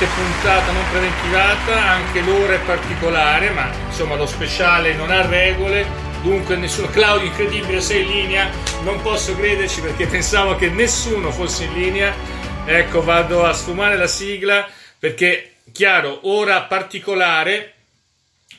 chiaramente puntata non preventivata, anche l'ora è particolare, ma insomma lo speciale non ha regole, dunque nessuno. Claudio, incredibile, sei in linea, non posso crederci perché pensavo che nessuno fosse in linea. Ecco, vado a sfumare la sigla perché, chiaro, ora particolare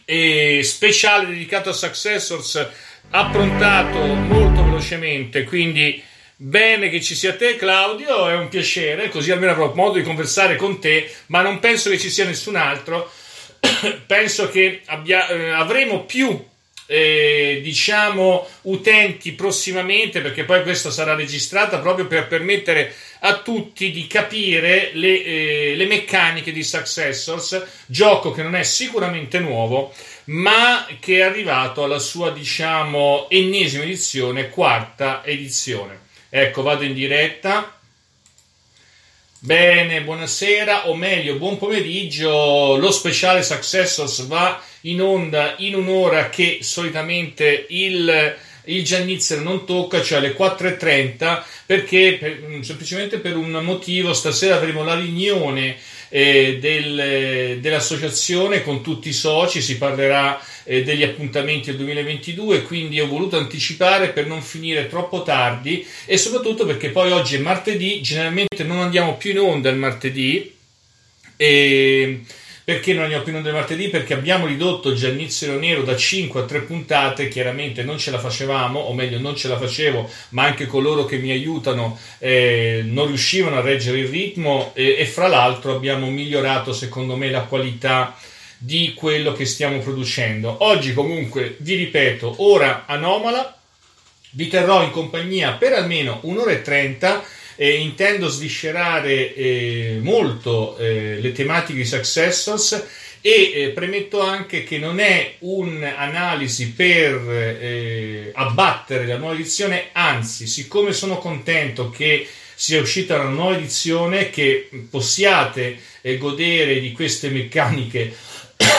e speciale dedicato a Successors, approntato molto velocemente, quindi Bene che ci sia te, Claudio, è un piacere, così almeno avrò modo di conversare con te, ma non penso che ci sia nessun altro. penso che abbia, eh, avremo più eh, diciamo utenti prossimamente perché poi questa sarà registrata proprio per permettere a tutti di capire le, eh, le meccaniche di Successors gioco che non è sicuramente nuovo ma che è arrivato alla sua diciamo ennesima edizione quarta edizione Ecco, vado in diretta. Bene, buonasera, o meglio, buon pomeriggio. Lo speciale Successors va in onda in un'ora che solitamente il, il Giannizzer non tocca, cioè alle 4.30, perché per, semplicemente per un motivo stasera avremo la riunione eh, del, dell'associazione con tutti i soci, si parlerà eh, degli appuntamenti del 2022, quindi ho voluto anticipare per non finire troppo tardi e soprattutto perché poi oggi è martedì, generalmente non andiamo più in onda il martedì. E perché non andiamo più in martedì? Perché abbiamo ridotto Giannizio Nero da 5 a 3 puntate, chiaramente non ce la facevamo, o meglio non ce la facevo, ma anche coloro che mi aiutano eh, non riuscivano a reggere il ritmo e, e fra l'altro abbiamo migliorato secondo me la qualità di quello che stiamo producendo. Oggi comunque, vi ripeto, ora anomala, vi terrò in compagnia per almeno un'ora e trenta. Eh, intendo sviscerare eh, molto eh, le tematiche di Successors e eh, premetto anche che non è un'analisi per eh, abbattere la nuova edizione, anzi, siccome sono contento che sia uscita una nuova edizione, che possiate eh, godere di queste meccaniche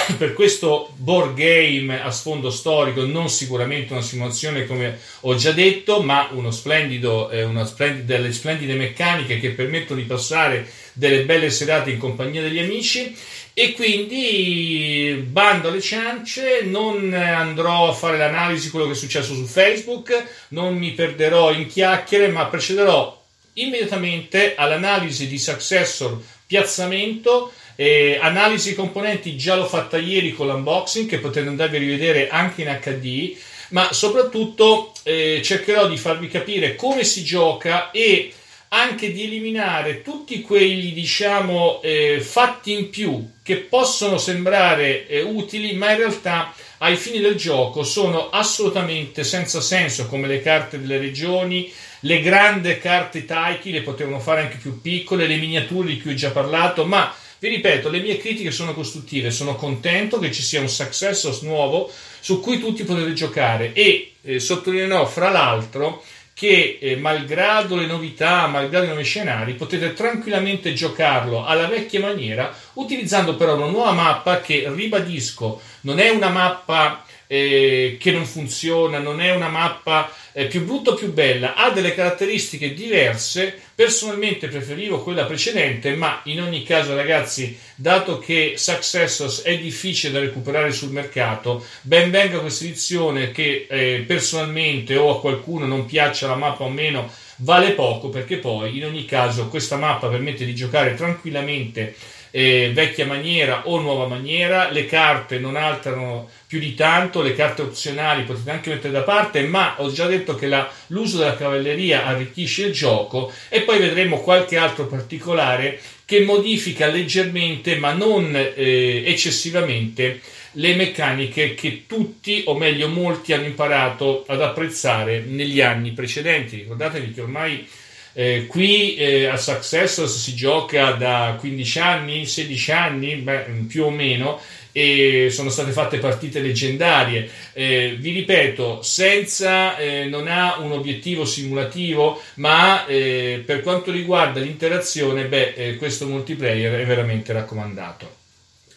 per questo board game a sfondo storico, non sicuramente una simulazione come ho già detto, ma uno splendido, eh, splendida, delle splendide meccaniche che permettono di passare delle belle serate in compagnia degli amici. E quindi bando alle ciance, non andrò a fare l'analisi di quello che è successo su Facebook, non mi perderò in chiacchiere, ma precederò immediatamente all'analisi di successor piazzamento eh, analisi componenti già l'ho fatta ieri con l'unboxing che potete andare a rivedere anche in HD, ma soprattutto eh, cercherò di farvi capire come si gioca e anche di eliminare tutti quei diciamo eh, fatti in più che possono sembrare eh, utili ma in realtà ai fini del gioco sono assolutamente senza senso come le carte delle regioni le grandi carte Taiki le potevano fare anche più piccole le miniature di cui ho già parlato ma vi ripeto, le mie critiche sono costruttive, sono contento che ci sia un Successors nuovo su cui tutti potete giocare e eh, sottolineerò fra l'altro che eh, malgrado le novità, malgrado i nuovi scenari, potete tranquillamente giocarlo alla vecchia maniera, utilizzando però una nuova mappa che, ribadisco, non è una mappa eh, che non funziona, non è una mappa eh, più brutta o più bella, ha delle caratteristiche diverse. Personalmente preferivo quella precedente, ma in ogni caso, ragazzi, dato che Successors è difficile da recuperare sul mercato, ben venga questa edizione che eh, personalmente o a qualcuno non piaccia la mappa o meno vale poco perché poi in ogni caso questa mappa permette di giocare tranquillamente eh, vecchia maniera o nuova maniera, le carte non alterano più di tanto, le carte opzionali potete anche mettere da parte, ma ho già detto che la, l'uso della cavalleria arricchisce il gioco e poi vedremo qualche altro particolare che modifica leggermente ma non eh, eccessivamente le meccaniche che tutti, o meglio molti, hanno imparato ad apprezzare negli anni precedenti. Ricordatevi che ormai eh, qui eh, a Successors si gioca da 15 anni, 16 anni, beh, più o meno, e sono state fatte partite leggendarie. Eh, vi ripeto, senza eh, non ha un obiettivo simulativo, ma eh, per quanto riguarda l'interazione, beh, eh, questo multiplayer è veramente raccomandato.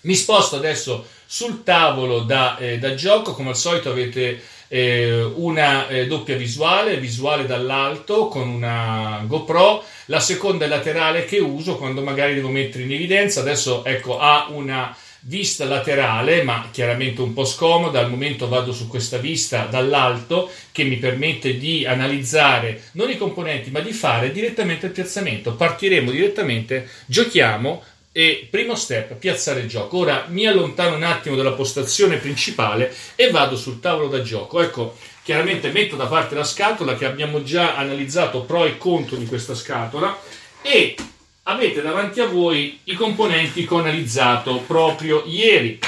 Mi sposto adesso sul tavolo da, eh, da, gioco, come al solito avete eh, una doppia visuale, visuale dall'alto con una GoPro, la seconda è laterale che uso quando magari devo mettere in evidenza, adesso ecco ha una vista laterale, ma chiaramente un po' scomoda. Al momento vado su questa vista dall'alto che mi permette di analizzare non i componenti, ma di fare direttamente il piazzamento. Partiremo direttamente, giochiamo e primo step, piazzare il gioco. Ora mi allontano un attimo dalla postazione principale e vado sul tavolo da gioco. Ecco, chiaramente metto da parte la scatola che abbiamo già analizzato pro e contro di questa scatola e avete davanti a voi i componenti che ho analizzato proprio ieri.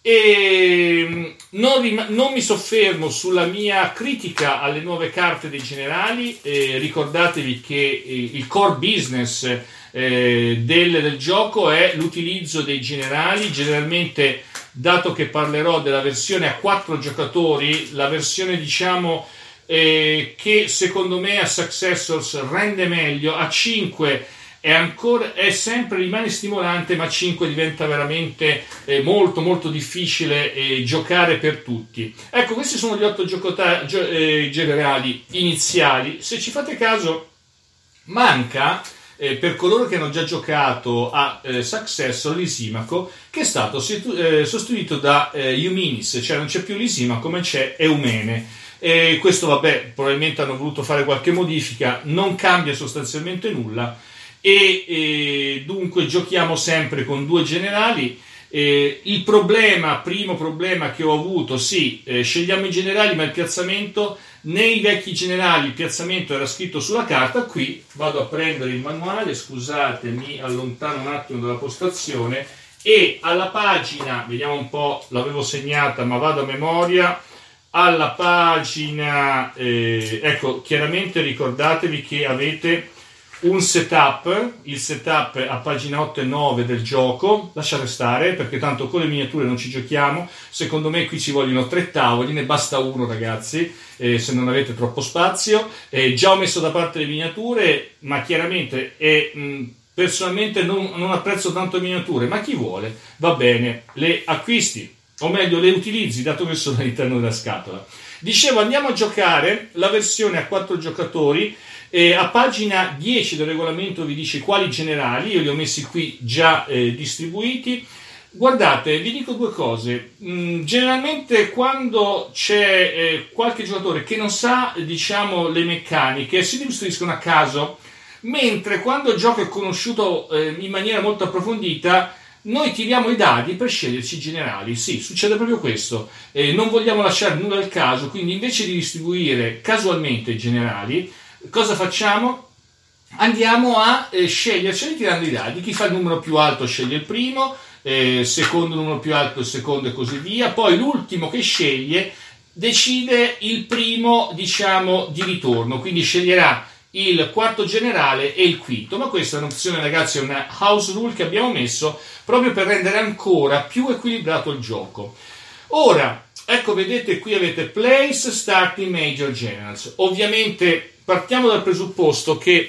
E mm, non, rim- non, mi soffermo sulla mia critica alle nuove carte dei generali. Eh, ricordatevi che eh, il core business eh, del, del, gioco è l'utilizzo dei generali. Generalmente, dato che parlerò della versione a 4 giocatori, la versione diciamo eh, che secondo me a Successors rende meglio, a 5 è, ancora, è sempre, rimane stimolante, ma 5 diventa veramente eh, molto molto difficile eh, giocare per tutti. Ecco, questi sono gli 8 giocota- gio- eh, generali iniziali. Se ci fate caso, manca eh, per coloro che hanno già giocato a eh, Successor Lisimaco, che è stato situ- eh, sostituito da eh, Euminis, cioè non c'è più Lisimaco ma c'è Eumene. E questo, vabbè, probabilmente hanno voluto fare qualche modifica, non cambia sostanzialmente nulla e, e dunque giochiamo sempre con due generali. Eh, il problema, primo problema che ho avuto, sì, eh, scegliamo i generali, ma il piazzamento nei vecchi generali il piazzamento era scritto sulla carta. Qui vado a prendere il manuale, scusate, mi allontano un attimo dalla postazione e alla pagina, vediamo un po', l'avevo segnata, ma vado a memoria. Alla pagina, eh, ecco, chiaramente ricordatevi che avete un setup, il setup a pagina 8 e 9 del gioco, lasciate stare perché tanto con le miniature non ci giochiamo, secondo me qui ci vogliono tre tavoli, ne basta uno ragazzi, eh, se non avete troppo spazio, eh, già ho messo da parte le miniature, ma chiaramente è... Mh, personalmente non, non apprezzo tanto miniature, ma chi vuole? Va bene, le acquisti o meglio le utilizzi dato che sono all'interno della scatola. Dicevo andiamo a giocare la versione a 4 giocatori eh, a pagina 10 del regolamento vi dice quali generali, io li ho messi qui già eh, distribuiti. Guardate, vi dico due cose. Mm, generalmente quando c'è eh, qualche giocatore che non sa, diciamo, le meccaniche, si distribuiscono a caso, mentre quando il gioco è conosciuto eh, in maniera molto approfondita, noi tiriamo i dadi per sceglierci i generali. Sì, succede proprio questo. Eh, non vogliamo lasciare nulla al caso, quindi invece di distribuire casualmente i generali, cosa facciamo? Andiamo a eh, sceglierceli tirando i dadi. Chi fa il numero più alto sceglie il primo, eh, secondo numero più alto il secondo e così via. Poi l'ultimo che sceglie decide il primo, diciamo, di ritorno, quindi sceglierà il quarto generale e il quinto. Ma questa è un'opzione, ragazzi, è una house rule che abbiamo messo proprio per rendere ancora più equilibrato il gioco. Ora, ecco, vedete qui avete place starting major generals. Ovviamente partiamo dal presupposto che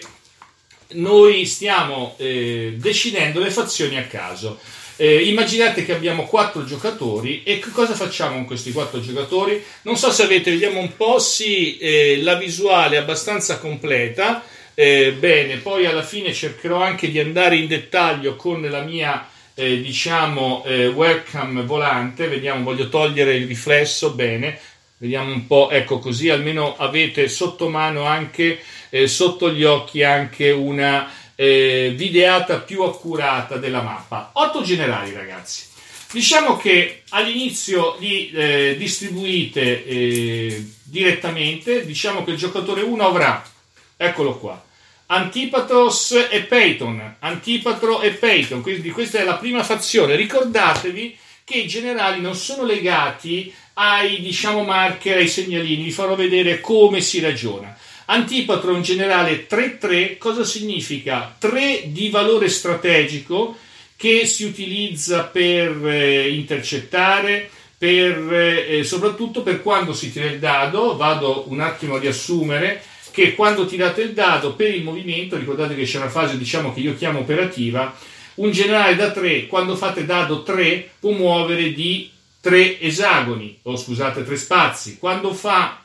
noi stiamo eh, decidendo le fazioni a caso. Eh, immaginate che abbiamo quattro giocatori e che cosa facciamo con questi quattro giocatori? Non so se avete, vediamo un po', sì, eh, la visuale è abbastanza completa. Eh, bene, poi alla fine cercherò anche di andare in dettaglio con la mia, eh, diciamo, eh, webcam volante. Vediamo, voglio togliere il riflesso, bene. Vediamo un po', ecco così almeno avete sotto mano anche, eh, sotto gli occhi anche una eh, videata più accurata della mappa. Otto generali ragazzi. Diciamo che all'inizio li eh, distribuite eh, direttamente, diciamo che il giocatore 1 avrà, eccolo qua, Antipatros e Peyton, Antipatro e Peyton, quindi questa è la prima fazione. Ricordatevi che i generali non sono legati ai diciamo marker, ai segnalini, vi farò vedere come si ragiona. Antipatro in generale 3-3, cosa significa? 3 di valore strategico che si utilizza per eh, intercettare, per, eh, soprattutto per quando si tira il dado, vado un attimo a riassumere che quando tirate il dado per il movimento, ricordate che c'è una fase diciamo che io chiamo operativa, un generale da 3 quando fate dado 3 può muovere di tre esagoni, o scusate, tre spazi. Quando fa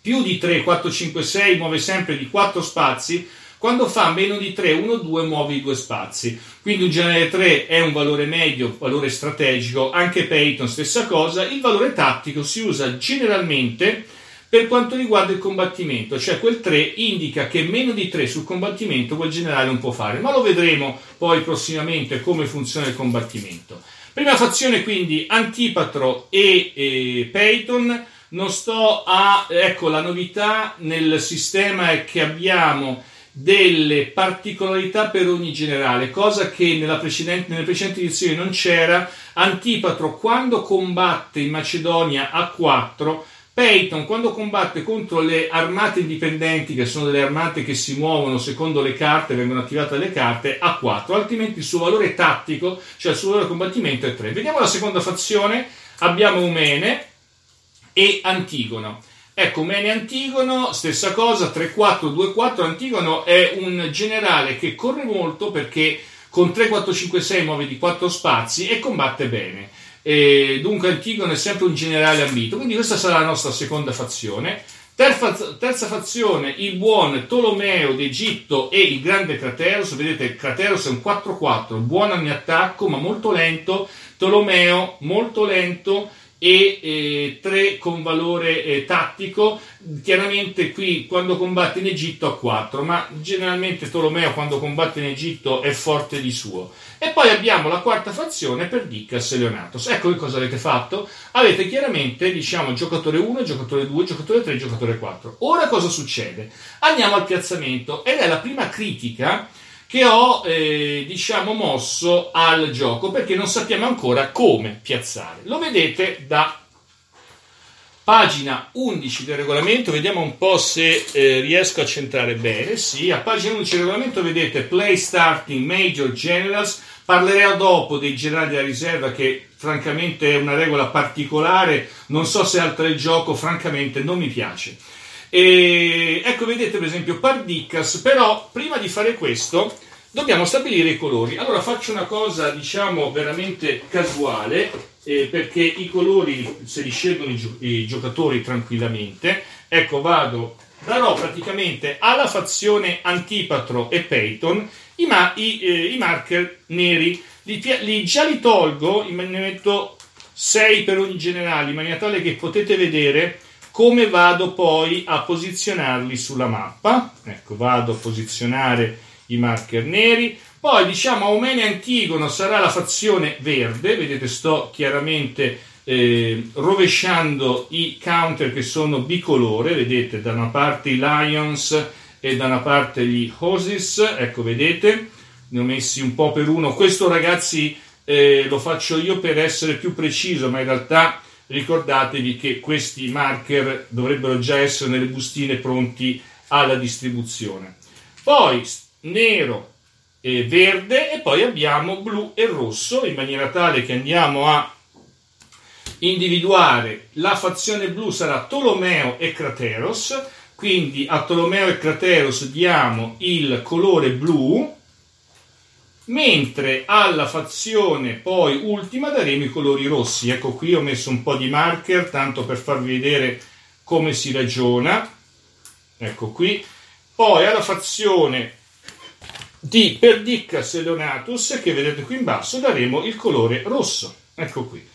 più di 3, 4, 5, 6, muove sempre di 4 spazi. Quando fa meno di 3, 1, 2, muove i due spazi. Quindi un generale 3 è un valore medio, valore strategico, anche Payton stessa cosa. Il valore tattico si usa generalmente per quanto riguarda il combattimento, cioè quel 3 indica che meno di 3 sul combattimento quel generale non può fare, ma lo vedremo poi prossimamente come funziona il combattimento. Prima fazione quindi Antipatro e, e Peyton. Non sto a... ecco la novità nel sistema è che abbiamo delle particolarità per ogni generale, cosa che precedente, nelle precedenti edizioni non c'era. Antipatro quando combatte in Macedonia a 4 Peyton, quando combatte contro le armate indipendenti, che sono delle armate che si muovono secondo le carte, vengono attivate le carte, ha 4, altrimenti il suo valore tattico, cioè il suo valore combattimento, è 3. Vediamo la seconda fazione, abbiamo Umene e Antigono. Ecco, Umene e Antigono, stessa cosa, 3-4, 2-4, Antigono è un generale che corre molto perché con 3-4-5-6 muove di 4 spazi e combatte bene. E dunque Antigono è sempre un generale ambito, quindi questa sarà la nostra seconda fazione. Terza, terza fazione, il buon Tolomeo d'Egitto e il grande Crateros. Vedete, Crateros è un 4-4, buono in attacco ma molto lento. Tolomeo molto lento e eh, 3 con valore eh, tattico. Chiaramente qui quando combatte in Egitto ha 4, ma generalmente Tolomeo quando combatte in Egitto è forte di suo. E poi abbiamo la quarta fazione per Dicas e Leonatos. Ecco che cosa avete fatto. Avete chiaramente, diciamo, giocatore 1, giocatore 2, giocatore 3, giocatore 4. Ora cosa succede? Andiamo al piazzamento ed è la prima critica che ho, eh, diciamo, mosso al gioco perché non sappiamo ancora come piazzare. Lo vedete da pagina 11 del regolamento, vediamo un po' se eh, riesco a centrare bene. Sì, a pagina 11 del regolamento vedete Play Starting Major Generals. Parlerò dopo dei generali della riserva che francamente è una regola particolare, non so se altra il gioco, francamente non mi piace. E ecco, vedete per esempio Pardicas, però prima di fare questo dobbiamo stabilire i colori. Allora faccio una cosa, diciamo, veramente casuale, eh, perché i colori se li scelgono i, gio- i giocatori tranquillamente. Ecco, vado, darò praticamente alla fazione Antipatro e Peyton i, ma- i, eh, i marker neri. Li, li, già li tolgo, ne metto 6 per ogni generale, in maniera tale che potete vedere come vado poi a posizionarli sulla mappa. Ecco, vado a posizionare i marker neri. Poi diciamo Aumene Antigono sarà la fazione verde, vedete sto chiaramente eh, rovesciando i counter che sono bicolore, vedete da una parte i Lions e da una parte gli Hoses, ecco vedete, ne ho messi un po' per uno. Questo ragazzi eh, lo faccio io per essere più preciso, ma in realtà ricordatevi che questi marker dovrebbero già essere nelle bustine pronti alla distribuzione. Poi nero e verde e poi abbiamo blu e rosso in maniera tale che andiamo a individuare la fazione blu sarà Tolomeo e Crateros quindi a Tolomeo e Crateros diamo il colore blu mentre alla fazione poi ultima daremo i colori rossi. Ecco qui ho messo un po' di marker tanto per farvi vedere come si ragiona. Ecco qui. Poi alla fazione di Perdicas e Leonatus che vedete qui in basso daremo il colore rosso. Ecco qui.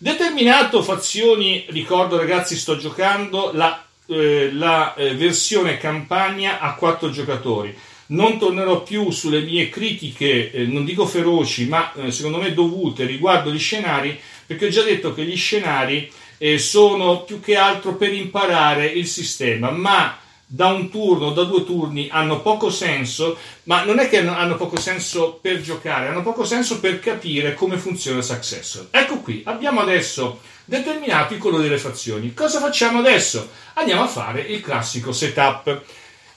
Determinato fazioni, ricordo ragazzi sto giocando la, eh, la eh, versione campagna a quattro giocatori non tornerò più sulle mie critiche, eh, non dico feroci, ma eh, secondo me dovute riguardo gli scenari, perché ho già detto che gli scenari eh, sono più che altro per imparare il sistema, ma da un turno, da due turni hanno poco senso, ma non è che hanno poco senso per giocare, hanno poco senso per capire come funziona il Successor. Ecco qui, abbiamo adesso determinato i colori delle fazioni. Cosa facciamo adesso? Andiamo a fare il classico setup.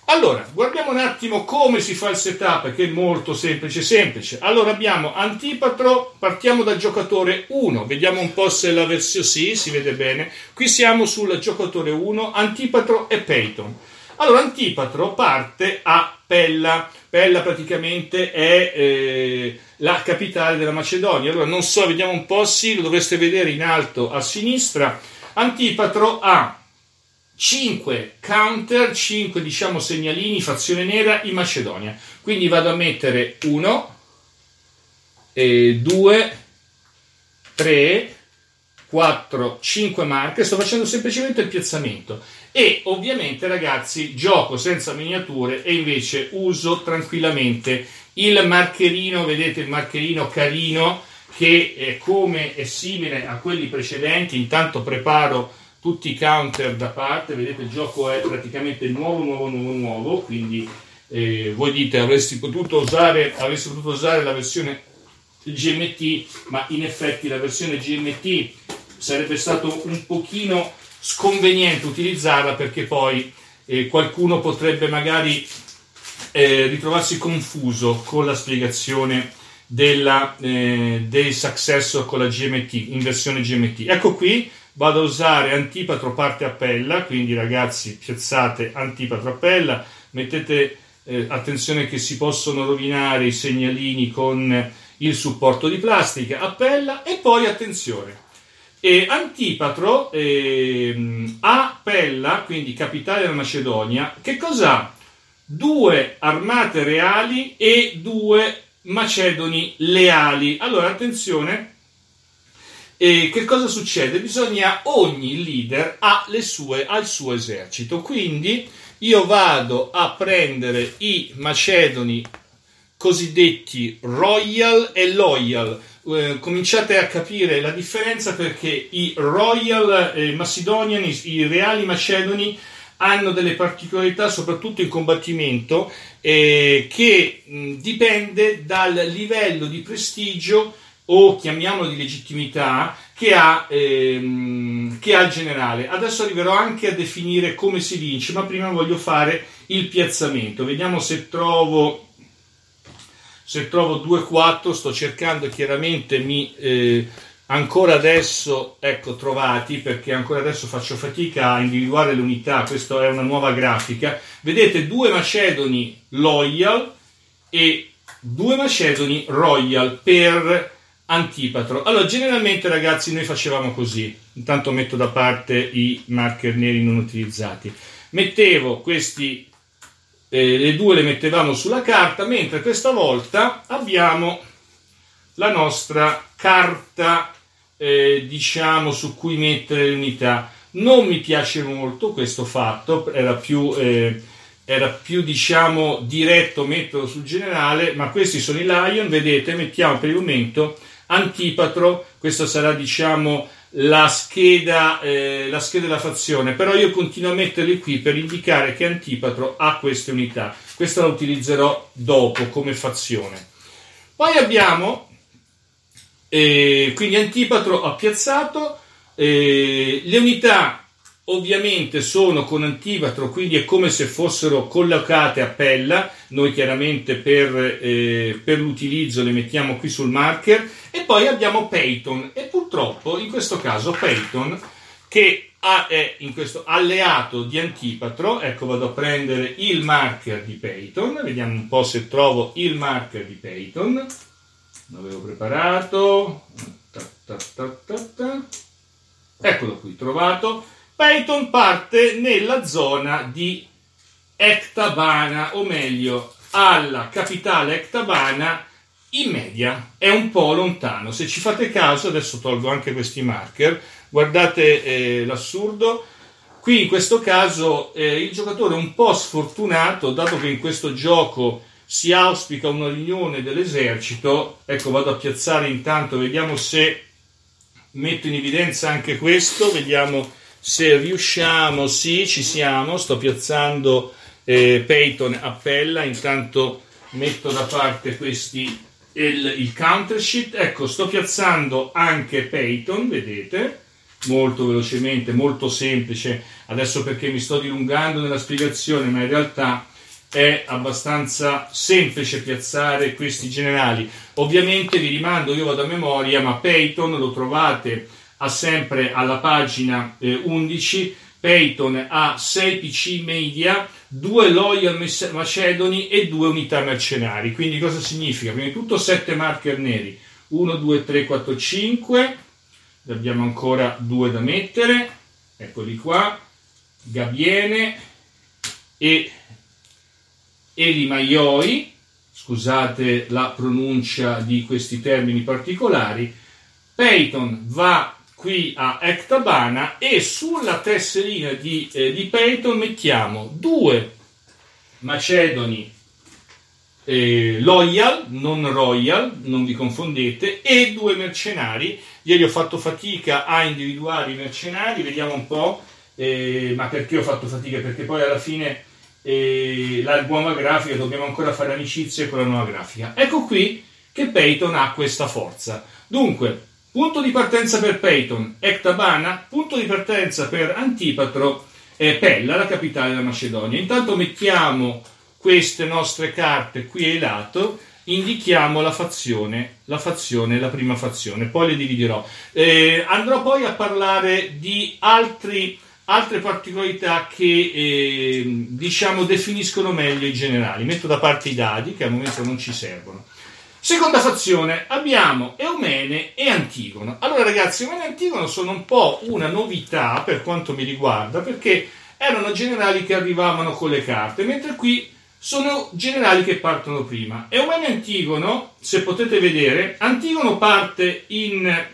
Allora, guardiamo un attimo come si fa il setup, che è molto semplice, semplice. Allora abbiamo Antipatro, partiamo dal giocatore 1, vediamo un po' se la versione sì, si vede bene. Qui siamo sul giocatore 1, Antipatro e Peyton. Allora, Antipatro parte a Pella. Pella praticamente è eh, la capitale della Macedonia. Allora, non so, vediamo un po', sì, lo dovreste vedere in alto a sinistra. Antipatro ha 5 counter, 5 diciamo segnalini, fazione nera in Macedonia. Quindi vado a mettere 1, 2, 3, 4, 5 marche. Sto facendo semplicemente il piazzamento e ovviamente ragazzi gioco senza miniature e invece uso tranquillamente il marcherino vedete il marcherino carino che è come è simile a quelli precedenti intanto preparo tutti i counter da parte vedete il gioco è praticamente nuovo nuovo nuovo nuovo quindi eh, voi dite avresti potuto usare avresti potuto usare la versione GMT ma in effetti la versione GMT sarebbe stato un pochino sconveniente utilizzarla perché poi eh, qualcuno potrebbe magari eh, ritrovarsi confuso con la spiegazione della, eh, dei successor con la GMT in versione GMT. Ecco qui vado a usare antipatro parte appella, quindi ragazzi piazzate antipatro appella, mettete eh, attenzione che si possono rovinare i segnalini con il supporto di plastica, appella e poi attenzione e Antipatro eh, a Pella, quindi capitale della Macedonia, che cos'ha? Due armate reali e due macedoni leali. Allora, attenzione, eh, che cosa succede? Bisogna, ogni leader ha, sue, ha il suo esercito, quindi io vado a prendere i macedoni cosiddetti royal e loyal eh, cominciate a capire la differenza perché i Royal eh, Macedonian, i reali macedoni, hanno delle particolarità soprattutto in combattimento eh, che mh, dipende dal livello di prestigio o chiamiamolo di legittimità che ha, ehm, che ha il generale. Adesso arriverò anche a definire come si vince, ma prima voglio fare il piazzamento. Vediamo se trovo se trovo 2-4 sto cercando chiaramente mi eh, ancora adesso ecco trovati perché ancora adesso faccio fatica a individuare le unità questa è una nuova grafica vedete due macedoni loyal e due macedoni royal per antipatro. Allora generalmente ragazzi noi facevamo così. Intanto metto da parte i marker neri non utilizzati. Mettevo questi eh, le due le mettevamo sulla carta, mentre questa volta abbiamo la nostra carta, eh, diciamo, su cui mettere le unità. Non mi piace molto questo fatto, era più, eh, era più diciamo, diretto metterlo sul generale, ma questi sono i Lion, vedete, mettiamo per il momento Antipatro, questo sarà, diciamo, la scheda, eh, la scheda della fazione, però io continuo a metterli qui per indicare che Antipatro ha queste unità. Questa la utilizzerò dopo come fazione. Poi abbiamo, eh, quindi Antipatro ha piazzato eh, le unità ovviamente sono con antivatro, quindi è come se fossero collocate a pella. Noi chiaramente per, eh, per, l'utilizzo le mettiamo qui sul marker. E poi abbiamo Peyton. E purtroppo in questo caso Peyton, che è in questo alleato di Antipatro, ecco vado a prendere il marker di Peyton, vediamo un po' se trovo il marker di Peyton. L'avevo preparato. Ta, ta, ta, Eccolo qui, trovato Peyton parte nella zona di Ectabana, o meglio, alla capitale Ectabana in media, è un po' lontano. Se ci fate caso, adesso tolgo anche questi marker, guardate eh, l'assurdo. Qui in questo caso eh, il giocatore è un po' sfortunato, dato che in questo gioco si auspica una riunione dell'esercito. Ecco, vado a piazzare intanto, vediamo se metto in evidenza anche questo, vediamo se riusciamo, sì, ci siamo. Sto piazzando eh, Peyton pella. Intanto metto da parte questi il, il counter sheet. Ecco, sto piazzando anche Peyton, vedete? Molto velocemente, molto semplice. Adesso perché mi sto dilungando nella spiegazione, ma in realtà è abbastanza semplice piazzare questi generali. Ovviamente vi rimando, io vado a memoria, ma Peyton lo trovate ha sempre alla pagina eh, 11 Peyton ha 6 PC media, 2 Loyal Macedoni e 2 unità mercenari. Quindi cosa significa? Prima di tutto 7 marker neri. 1, 2, 3, 4, 5. Ne abbiamo ancora 2 da mettere. Eccoli qua. Gabbiene e Eli Maioi. Scusate la pronuncia di questi termini particolari. Peyton va qui a Ectabana e sulla tesserina di, eh, di Peyton mettiamo due macedoni eh, loyal, non royal, non vi confondete, e due mercenari. Ieri ho fatto fatica a individuare i mercenari, vediamo un po', eh, ma perché ho fatto fatica? Perché poi alla fine eh, la nuova grafica dobbiamo ancora fare amicizia con la nuova grafica. Ecco qui che Peyton ha questa forza. Dunque, Punto di partenza per Peyton, Ectabana, punto di partenza per Antipatro, eh, Pella, la capitale della Macedonia. Intanto mettiamo queste nostre carte qui ai lato, indichiamo la fazione, la fazione, la prima fazione, poi le dividerò. Eh, andrò poi a parlare di altri, altre particolarità che eh, diciamo definiscono meglio i generali. Metto da parte i dadi che al momento non ci servono. Seconda fazione, abbiamo Eumene e Antigono. Allora ragazzi, Eumene e Antigono sono un po' una novità per quanto mi riguarda, perché erano generali che arrivavano con le carte, mentre qui sono generali che partono prima. Eumene e Antigono, se potete vedere, Antigono parte in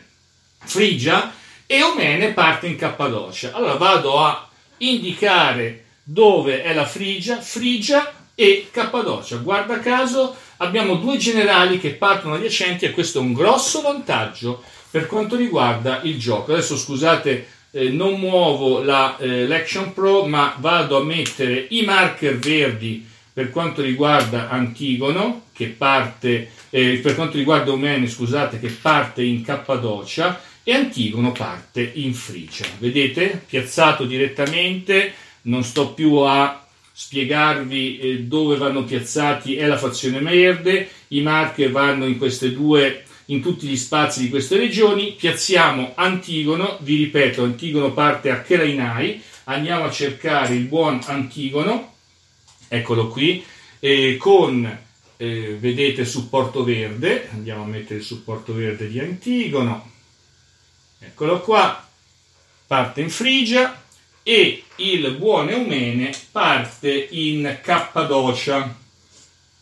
Frigia e Eumene parte in Cappadocia. Allora vado a indicare dove è la Frigia, Frigia e Cappadocia. Guarda caso abbiamo due generali che partono adiacenti e questo è un grosso vantaggio per quanto riguarda il gioco. Adesso scusate, eh, non muovo la, eh, l'Action Pro, ma vado a mettere i marker verdi per quanto riguarda Antigono, che parte, eh, per quanto riguarda Omene, scusate, che parte in Cappadocia e Antigono parte in Frigia. Vedete? Piazzato direttamente, non sto più a spiegarvi eh, dove vanno piazzati è la fazione verde, i marker vanno in queste due in tutti gli spazi di queste regioni, piazziamo Antigono, vi ripeto, Antigono parte a Kerainai, andiamo a cercare il buon Antigono, eccolo qui, eh, con, eh, vedete, supporto verde, andiamo a mettere il supporto verde di Antigono, eccolo qua, parte in Frigia, e il buon Eumene parte in Cappadocia.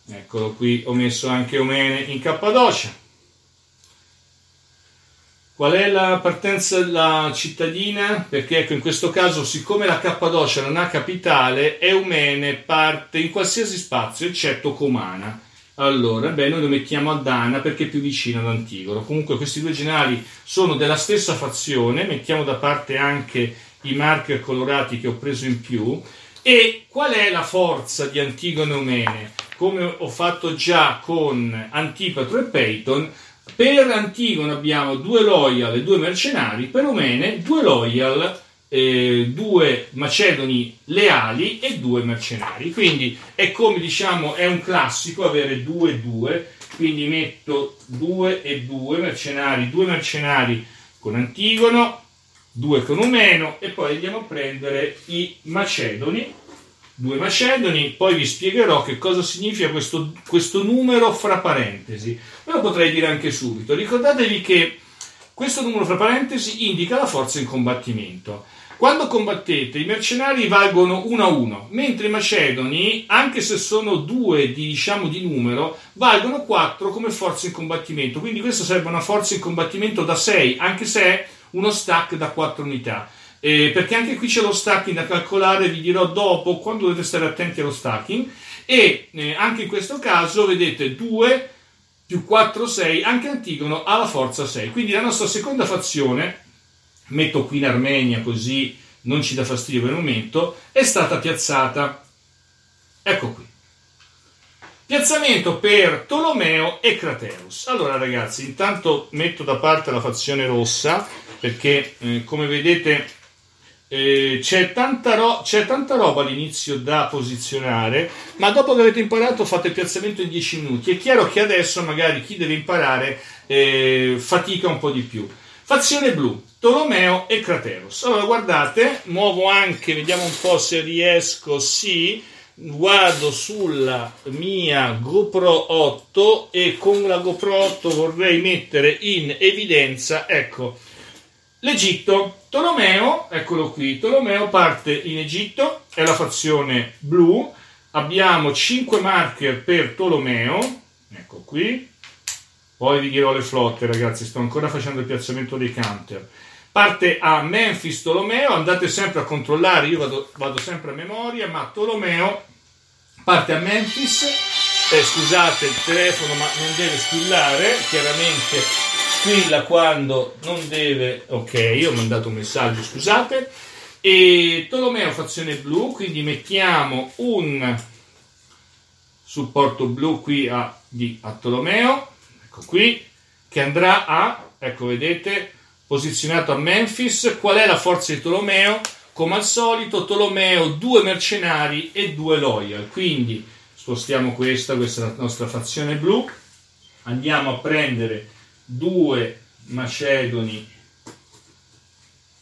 Eccolo qui, ho messo anche Eumene in Cappadocia. Qual è la partenza della cittadina? Perché ecco, in questo caso, siccome la Cappadocia non ha capitale, Eumene parte in qualsiasi spazio, eccetto Comana. Allora, beh, noi lo mettiamo a Dana perché è più vicino ad Antigoro. Comunque questi due generali sono della stessa fazione, mettiamo da parte anche i marker colorati che ho preso in più. E qual è la forza di Antigone Eumene? Come ho fatto già con Antipatro e Peyton, per Antigone abbiamo due loyal e due mercenari, per Eumene due loyal, eh, due macedoni leali e due mercenari. Quindi è come diciamo, è un classico avere due e due, quindi metto due e due mercenari, due mercenari con Antigono, 2 con un meno e poi andiamo a prendere i macedoni, due macedoni, poi vi spiegherò che cosa significa questo, questo numero fra parentesi. Ve lo potrei dire anche subito. Ricordatevi che questo numero fra parentesi indica la forza in combattimento. Quando combattete, i mercenari valgono 1 a 1, mentre i macedoni, anche se sono due di, diciamo, di numero, valgono 4 come forza in combattimento. Quindi questa sarebbe una forza in combattimento da 6, anche se uno stack da 4 unità. Eh, perché anche qui c'è lo stacking da calcolare, vi dirò dopo quando dovete stare attenti allo stacking. E eh, anche in questo caso, vedete, 2 più 4, 6, anche Antigono ha la forza 6. Quindi la nostra seconda fazione, metto qui in Armenia così non ci dà fastidio per il momento, è stata piazzata. Ecco qui. Piazzamento per Tolomeo e Craterus. Allora ragazzi, intanto metto da parte la fazione rossa perché eh, come vedete eh, c'è, tanta ro- c'è, tanta roba all'inizio da posizionare, ma dopo che avete imparato fate il piazzamento in 10 minuti. È chiaro che adesso magari chi deve imparare eh, fatica un po' di più. Fazione blu, Tolomeo e Crateros. Allora guardate, muovo anche, vediamo un po' se riesco, sì, vado sulla mia GoPro 8 e con la GoPro 8 vorrei mettere in evidenza, ecco, l'Egitto. Tolomeo, eccolo qui, Tolomeo parte in Egitto, è la fazione blu, abbiamo 5 marker per Tolomeo, ecco qui, poi vi dirò le flotte, ragazzi, sto ancora facendo il piazzamento dei counter. Parte a Memphis Tolomeo, andate sempre a controllare, io vado, vado sempre a memoria, ma Tolomeo parte a Memphis. Eh, scusate il telefono, ma non deve squillare, chiaramente squilla quando non deve. Ok, ho mandato un messaggio, scusate. E Tolomeo fazione blu, quindi mettiamo un supporto blu qui a, di, a Tolomeo ecco qui, che andrà a, ecco vedete, posizionato a Memphis. Qual è la forza di Tolomeo? Come al solito, Tolomeo due mercenari e due loyal. Quindi spostiamo questa, questa è la nostra fazione blu. Andiamo a prendere due macedoni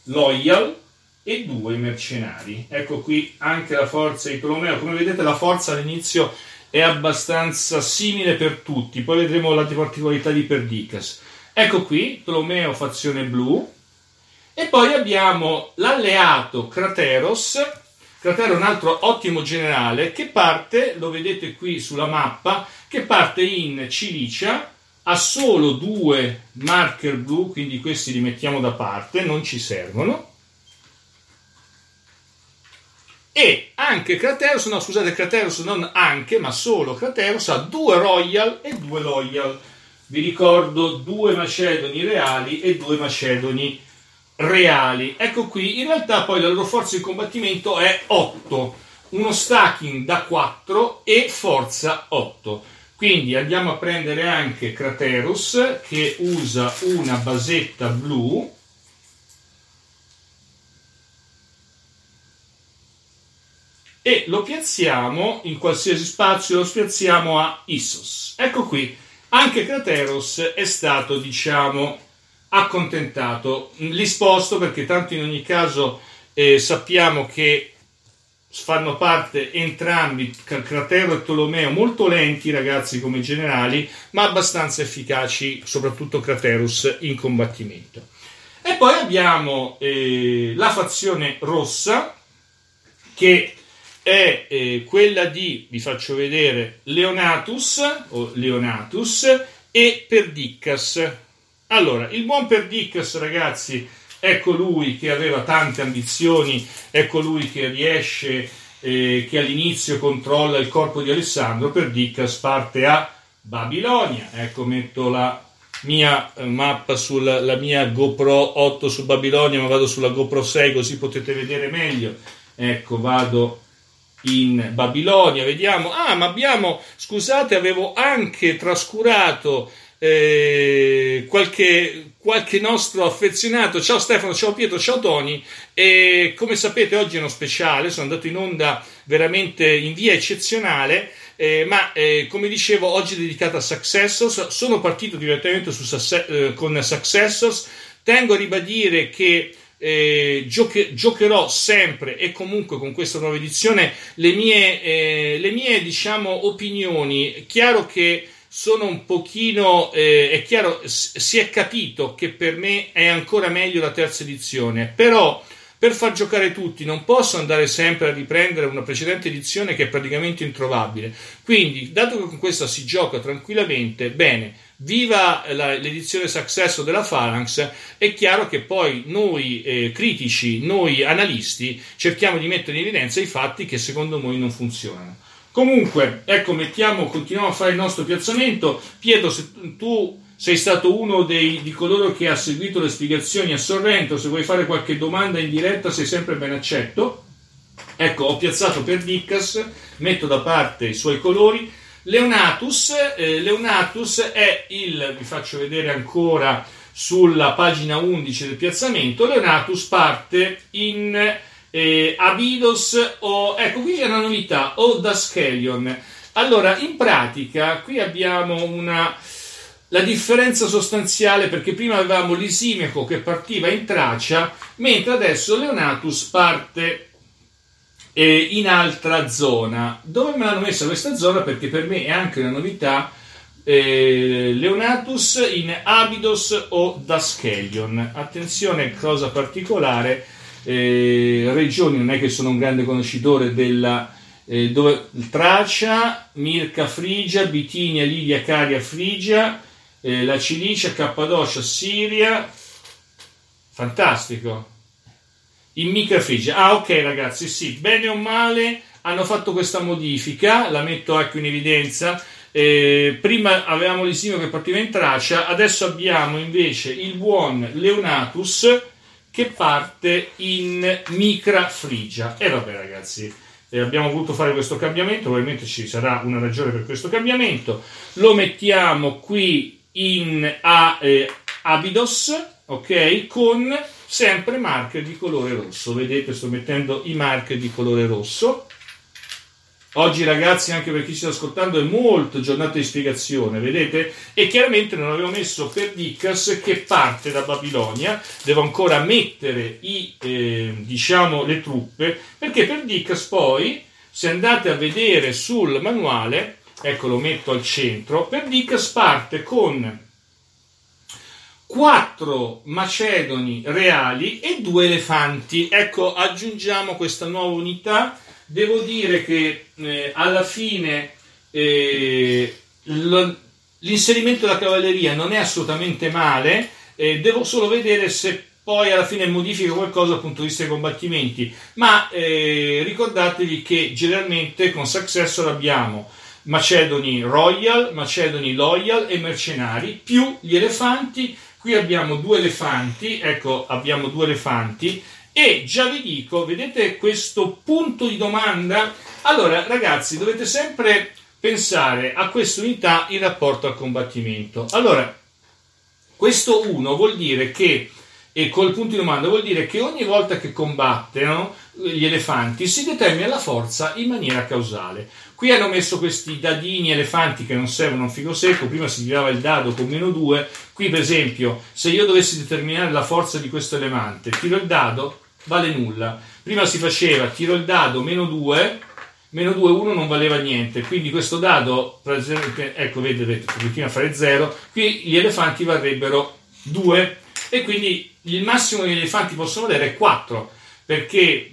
loyal e due mercenari. Ecco qui anche la forza di Tolomeo. Come vedete la forza all'inizio è abbastanza simile per tutti, poi vedremo la particolarità di Perdicas. Ecco qui, Tolomeo fazione blu, e poi abbiamo l'alleato Crateros, Cratero è un altro ottimo generale che parte, lo vedete qui sulla mappa, che parte in Cilicia, ha solo due marker blu, quindi questi li mettiamo da parte, non ci servono e anche Craterus, no scusate Craterus non anche, ma solo Craterus ha due Royal e due Loyal. Vi ricordo due Macedoni reali e due Macedoni reali. Ecco qui, in realtà poi la loro forza di combattimento è 8, uno stacking da 4 e forza 8. Quindi andiamo a prendere anche Craterus che usa una basetta blu e lo piazziamo in qualsiasi spazio, lo spiazziamo a Issos. Ecco qui, anche Crateros è stato, diciamo, accontentato. Li sposto perché tanto in ogni caso eh, sappiamo che fanno parte entrambi, Cratero e Tolomeo, molto lenti ragazzi come generali, ma abbastanza efficaci, soprattutto Craterus in combattimento. E poi abbiamo eh, la fazione rossa che è eh, quella di, vi faccio vedere, Leonatus o Leonatus e Perdiccas. Allora, il buon Perdiccas, ragazzi, è colui che aveva tante ambizioni, è colui che riesce, eh, che all'inizio controlla il corpo di Alessandro. Perdiccas parte a Babilonia. Ecco, metto la mia eh, mappa sulla mia GoPro 8 su Babilonia, ma vado sulla GoPro 6 così potete vedere meglio. Ecco, vado in Babilonia. Vediamo, ah, ma abbiamo, scusate, avevo anche trascurato eh, qualche, qualche nostro affezionato. Ciao Stefano, ciao Pietro, ciao Tony. E come sapete, oggi è uno speciale, sono andato in onda veramente in via eccezionale. Eh, ma eh, come dicevo, oggi è dedicata a Successors. Sono partito direttamente su, eh, con Successors. Tengo a ribadire che eh, gioche, giocherò sempre e comunque con questa nuova edizione le mie, eh, le mie diciamo, opinioni. Chiaro che sono un pochino, eh, è chiaro, si è capito che per me è ancora meglio la terza edizione, però per far giocare tutti non posso andare sempre a riprendere una precedente edizione che è praticamente introvabile. Quindi, dato che con questa si gioca tranquillamente, bene, Viva la, l'edizione successo della Phalanx, è chiaro che poi noi eh, critici, noi analisti, cerchiamo di mettere in evidenza i fatti che secondo noi non funzionano. Comunque, ecco, mettiamo, continuiamo a fare il nostro piazzamento. Pietro, se tu sei stato uno dei, di coloro che ha seguito le spiegazioni a Sorrento, se vuoi fare qualche domanda in diretta sei sempre ben accetto. Ecco, ho piazzato per Diccas, metto da parte i suoi colori Leonatus, eh, Leonatus è il, vi faccio vedere ancora sulla pagina 11 del piazzamento, Leonatus parte in eh, Abydos o, ecco qui c'è una novità, o da Skelion. Allora, in pratica, qui abbiamo una, la differenza sostanziale perché prima avevamo l'Isimeco che partiva in Tracia, mentre adesso Leonatus parte eh, in altra zona. Dove me l'hanno messa questa zona? Perché per me è anche una novità. Eh, Leonatus in Abydos o Daskelion. Attenzione, cosa particolare. Eh, regioni, non è che sono un grande conoscitore della eh, dove, Tracia, Mirca, Frigia, Bitinia, Lidia, Caria, Frigia, eh, la Cilicia, Cappadocia, Siria. Fantastico. In microfrigia. Ah, ok, ragazzi, sì, bene o male hanno fatto questa modifica, la metto anche in evidenza. Eh, prima avevamo l'Isimio che partiva in Tracia, adesso abbiamo invece il buon Leonatus che parte in micrafrigia. E vabbè, ragazzi, eh, abbiamo voluto fare questo cambiamento, probabilmente ci sarà una ragione per questo cambiamento. Lo mettiamo qui in a, eh, Abydos, ok? Con sempre marker di colore rosso. Vedete, sto mettendo i marker di colore rosso. Oggi ragazzi, anche per chi sta ascoltando, è molto giornata di spiegazione, vedete? E chiaramente non avevo messo per Dicas che parte da Babilonia, devo ancora mettere i, eh, diciamo, le truppe, perché per Dicas poi, se andate a vedere sul manuale, ecco lo metto al centro, per Dicas parte con quattro macedoni reali e due elefanti. Ecco, aggiungiamo questa nuova unità devo dire che eh, alla fine eh, l'inserimento della cavalleria non è assolutamente male, eh, devo solo vedere se poi alla fine modifica qualcosa dal punto di vista dei combattimenti, ma eh, ricordatevi che generalmente con Successor abbiamo Macedoni Royal, Macedoni Loyal e Mercenari, più gli elefanti, qui abbiamo due elefanti, ecco abbiamo due elefanti, e già vi dico, vedete questo punto di domanda? Allora, ragazzi, dovete sempre pensare a questa unità in rapporto al combattimento. Allora, questo 1 vuol dire che, e col punto di domanda, vuol dire che ogni volta che combattono gli elefanti si determina la forza in maniera causale. Qui hanno messo questi dadini elefanti che non servono a un figo secco, prima si tirava il dado con meno 2, qui per esempio se io dovessi determinare la forza di questo elefante, tiro il dado, vale nulla. Prima si faceva tiro il dado meno 2, meno 2, 1 non valeva niente. Quindi questo dado, ecco, vedete, continua a fare 0. Qui gli elefanti varrebbero 2 e quindi il massimo che gli elefanti possono avere è 4 perché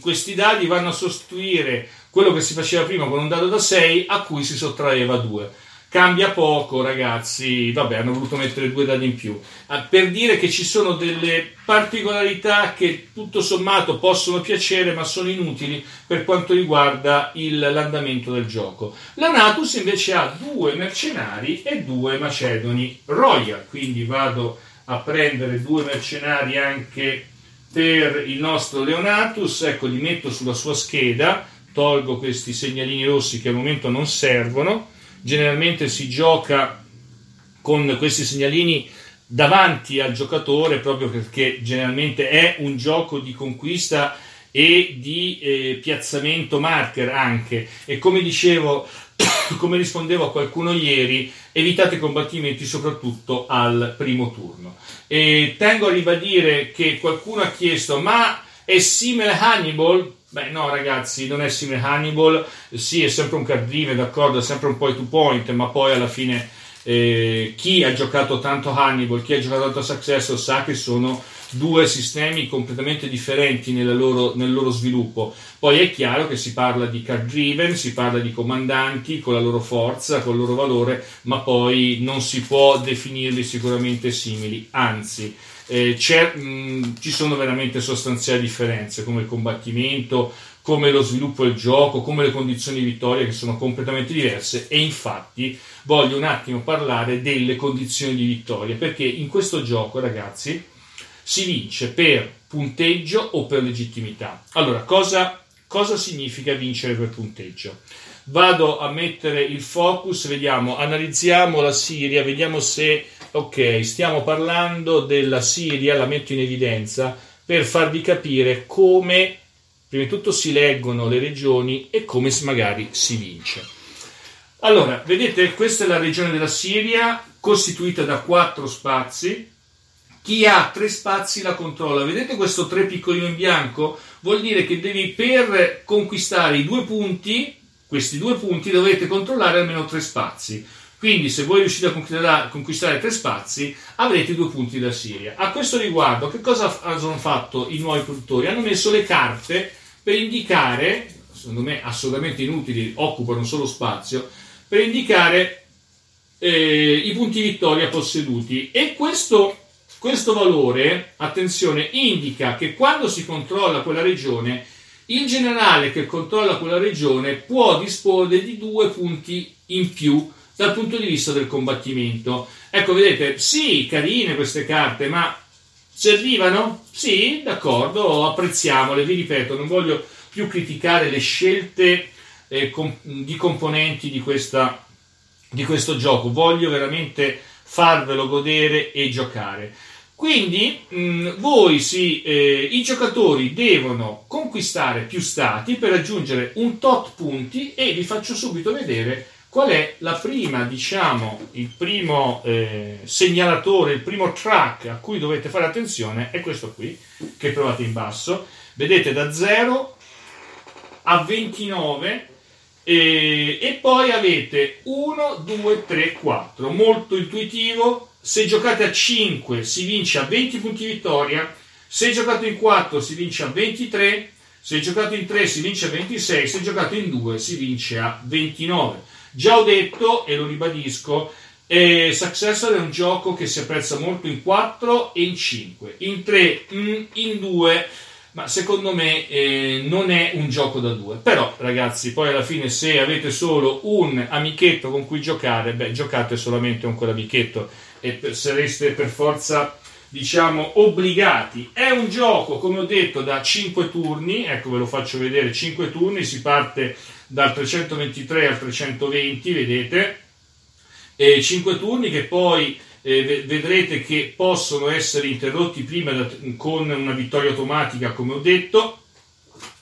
questi dadi vanno a sostituire quello che si faceva prima con un dado da 6 a cui si sottraeva 2 cambia poco, ragazzi. Vabbè, hanno voluto mettere due dadi in più. Ah, per dire che ci sono delle particolarità che tutto sommato possono piacere, ma sono inutili per quanto riguarda il, l'andamento del gioco. La Natus invece ha due mercenari e due macedoni royal, quindi vado a prendere due mercenari anche per il nostro Leonatus. Ecco, li metto sulla sua scheda, tolgo questi segnalini rossi che al momento non servono generalmente si gioca con questi segnalini davanti al giocatore proprio perché generalmente è un gioco di conquista e di eh, piazzamento marker anche. E come dicevo come rispondevo a qualcuno ieri evitate combattimenti soprattutto al primo turno. E tengo a ribadire che qualcuno ha chiesto ma è simile a Hannibal Beh, no, ragazzi, non è simile Hannibal. Sì, è sempre un card drive, d'accordo, è sempre un point to point, ma poi alla fine eh, chi ha giocato tanto Hannibal, chi ha giocato tanto Successor sa che sono due sistemi completamente differenti loro, nel loro sviluppo. Poi è chiaro che si parla di card driven, si parla di comandanti con la loro forza, con il loro valore, ma poi non si può definirli sicuramente simili, anzi eh, mh, ci sono veramente sostanziali differenze come il combattimento, come lo sviluppo del gioco, come le condizioni di vittoria che sono completamente diverse e infatti voglio un attimo parlare delle condizioni di vittoria perché in questo gioco ragazzi si vince per punteggio o per legittimità. Allora, cosa, cosa significa vincere per punteggio? Vado a mettere il focus, vediamo, analizziamo la Siria, vediamo se ok, stiamo parlando della Siria, la metto in evidenza per farvi capire come prima di tutto si leggono le regioni e come magari si vince. Allora, vedete, questa è la regione della Siria costituita da quattro spazi. Chi ha tre spazi la controlla. Vedete questo tre piccolino in bianco? Vuol dire che devi per conquistare i due punti, questi due punti dovete controllare almeno tre spazi. Quindi, se voi riuscite a conquistare tre spazi, avrete due punti da Siria. A questo riguardo, che cosa hanno fatto i nuovi produttori? Hanno messo le carte per indicare, secondo me assolutamente inutili, occupano solo spazio, per indicare eh, i punti vittoria posseduti. E questo, questo valore, attenzione, indica che quando si controlla quella regione, il generale che controlla quella regione può disporre di due punti in più dal punto di vista del combattimento. Ecco, vedete, sì, carine queste carte, ma servivano? Sì, d'accordo, apprezziamole, vi ripeto, non voglio più criticare le scelte eh, com- di componenti di, questa, di questo gioco, voglio veramente farvelo godere e giocare. Quindi mh, voi sì, eh, i giocatori devono conquistare più stati per raggiungere un tot punti e vi faccio subito vedere Qual è la prima, diciamo, il primo eh, segnalatore, il primo track a cui dovete fare attenzione? È questo qui, che trovate in basso. Vedete da 0 a 29 e, e poi avete 1, 2, 3, 4. Molto intuitivo. Se giocate a 5 si vince a 20 punti vittoria, se giocate in 4 si vince a 23, se giocate in 3 si vince a 26, se giocate in 2 si vince a 29. Già ho detto e lo ribadisco, eh, Successor è un gioco che si apprezza molto in 4 e in 5, in 3, mm, in 2, ma secondo me eh, non è un gioco da 2. Però ragazzi, poi alla fine se avete solo un amichetto con cui giocare, beh, giocate solamente con quell'amichetto e sareste per forza diciamo obbligati. È un gioco, come ho detto, da 5 turni, ecco ve lo faccio vedere, 5 turni, si parte dal 323 al 320, vedete, e 5 turni che poi eh, vedrete che possono essere interrotti prima da, con una vittoria automatica, come ho detto,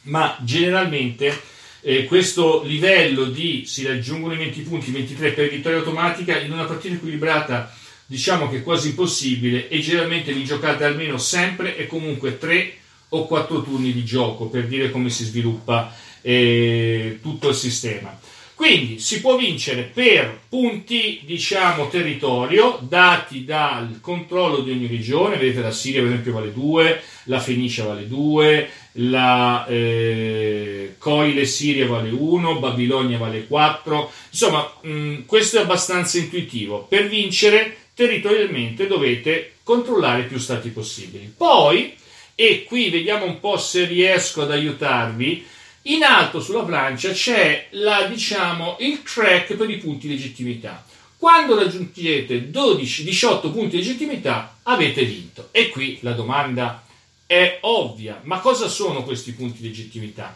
ma generalmente eh, questo livello di si raggiungono i 20 punti, 23 per vittoria automatica in una partita equilibrata diciamo che è quasi impossibile e generalmente li giocate almeno sempre e comunque 3 o 4 turni di gioco per dire come si sviluppa eh, tutto il sistema. Quindi si può vincere per punti, diciamo, territorio dati dal controllo di ogni regione. Vedete, la Siria, per esempio, vale 2, la Fenicia vale 2, la eh, Coile Siria vale 1, Babilonia vale 4. Insomma, mh, questo è abbastanza intuitivo. Per vincere territorialmente dovete controllare più stati possibili. Poi, e qui vediamo un po' se riesco ad aiutarvi, in alto sulla plancia c'è la, diciamo, il track per i punti di legittimità. Quando raggiungete 12, 18 punti di legittimità avete vinto. E qui la domanda è ovvia. Ma cosa sono questi punti di legittimità?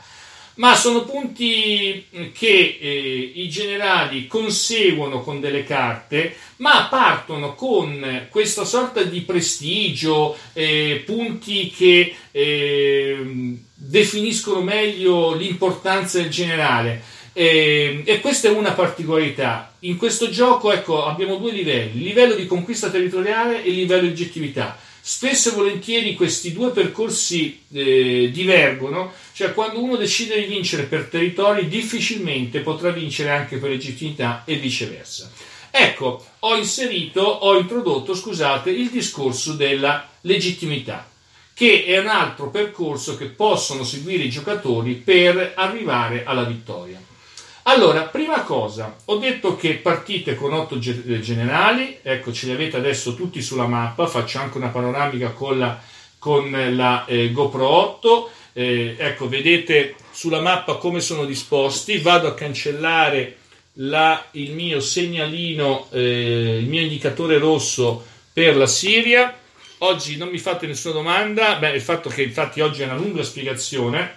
Ma sono punti che eh, i generali conseguono con delle carte, ma partono con questa sorta di prestigio, eh, punti che eh, definiscono meglio l'importanza del generale. E, e, questa è una particolarità. In questo gioco ecco, abbiamo due livelli, livello di conquista territoriale e livello di oggettività. Spesso e volentieri questi due percorsi eh, divergono, cioè quando uno decide di vincere per territori difficilmente potrà vincere anche per legittimità e viceversa. Ecco, ho inserito, ho introdotto, scusate, il discorso della legittimità che è un altro percorso che possono seguire i giocatori per arrivare alla vittoria. Allora, prima cosa, ho detto che partite con otto generali, ecco ce li avete adesso tutti sulla mappa, faccio anche una panoramica con la, con la eh, GoPro 8, eh, ecco vedete sulla mappa come sono disposti, vado a cancellare la, il mio segnalino, eh, il mio indicatore rosso per la Siria, Oggi non mi fate nessuna domanda, beh, il fatto che infatti oggi è una lunga spiegazione,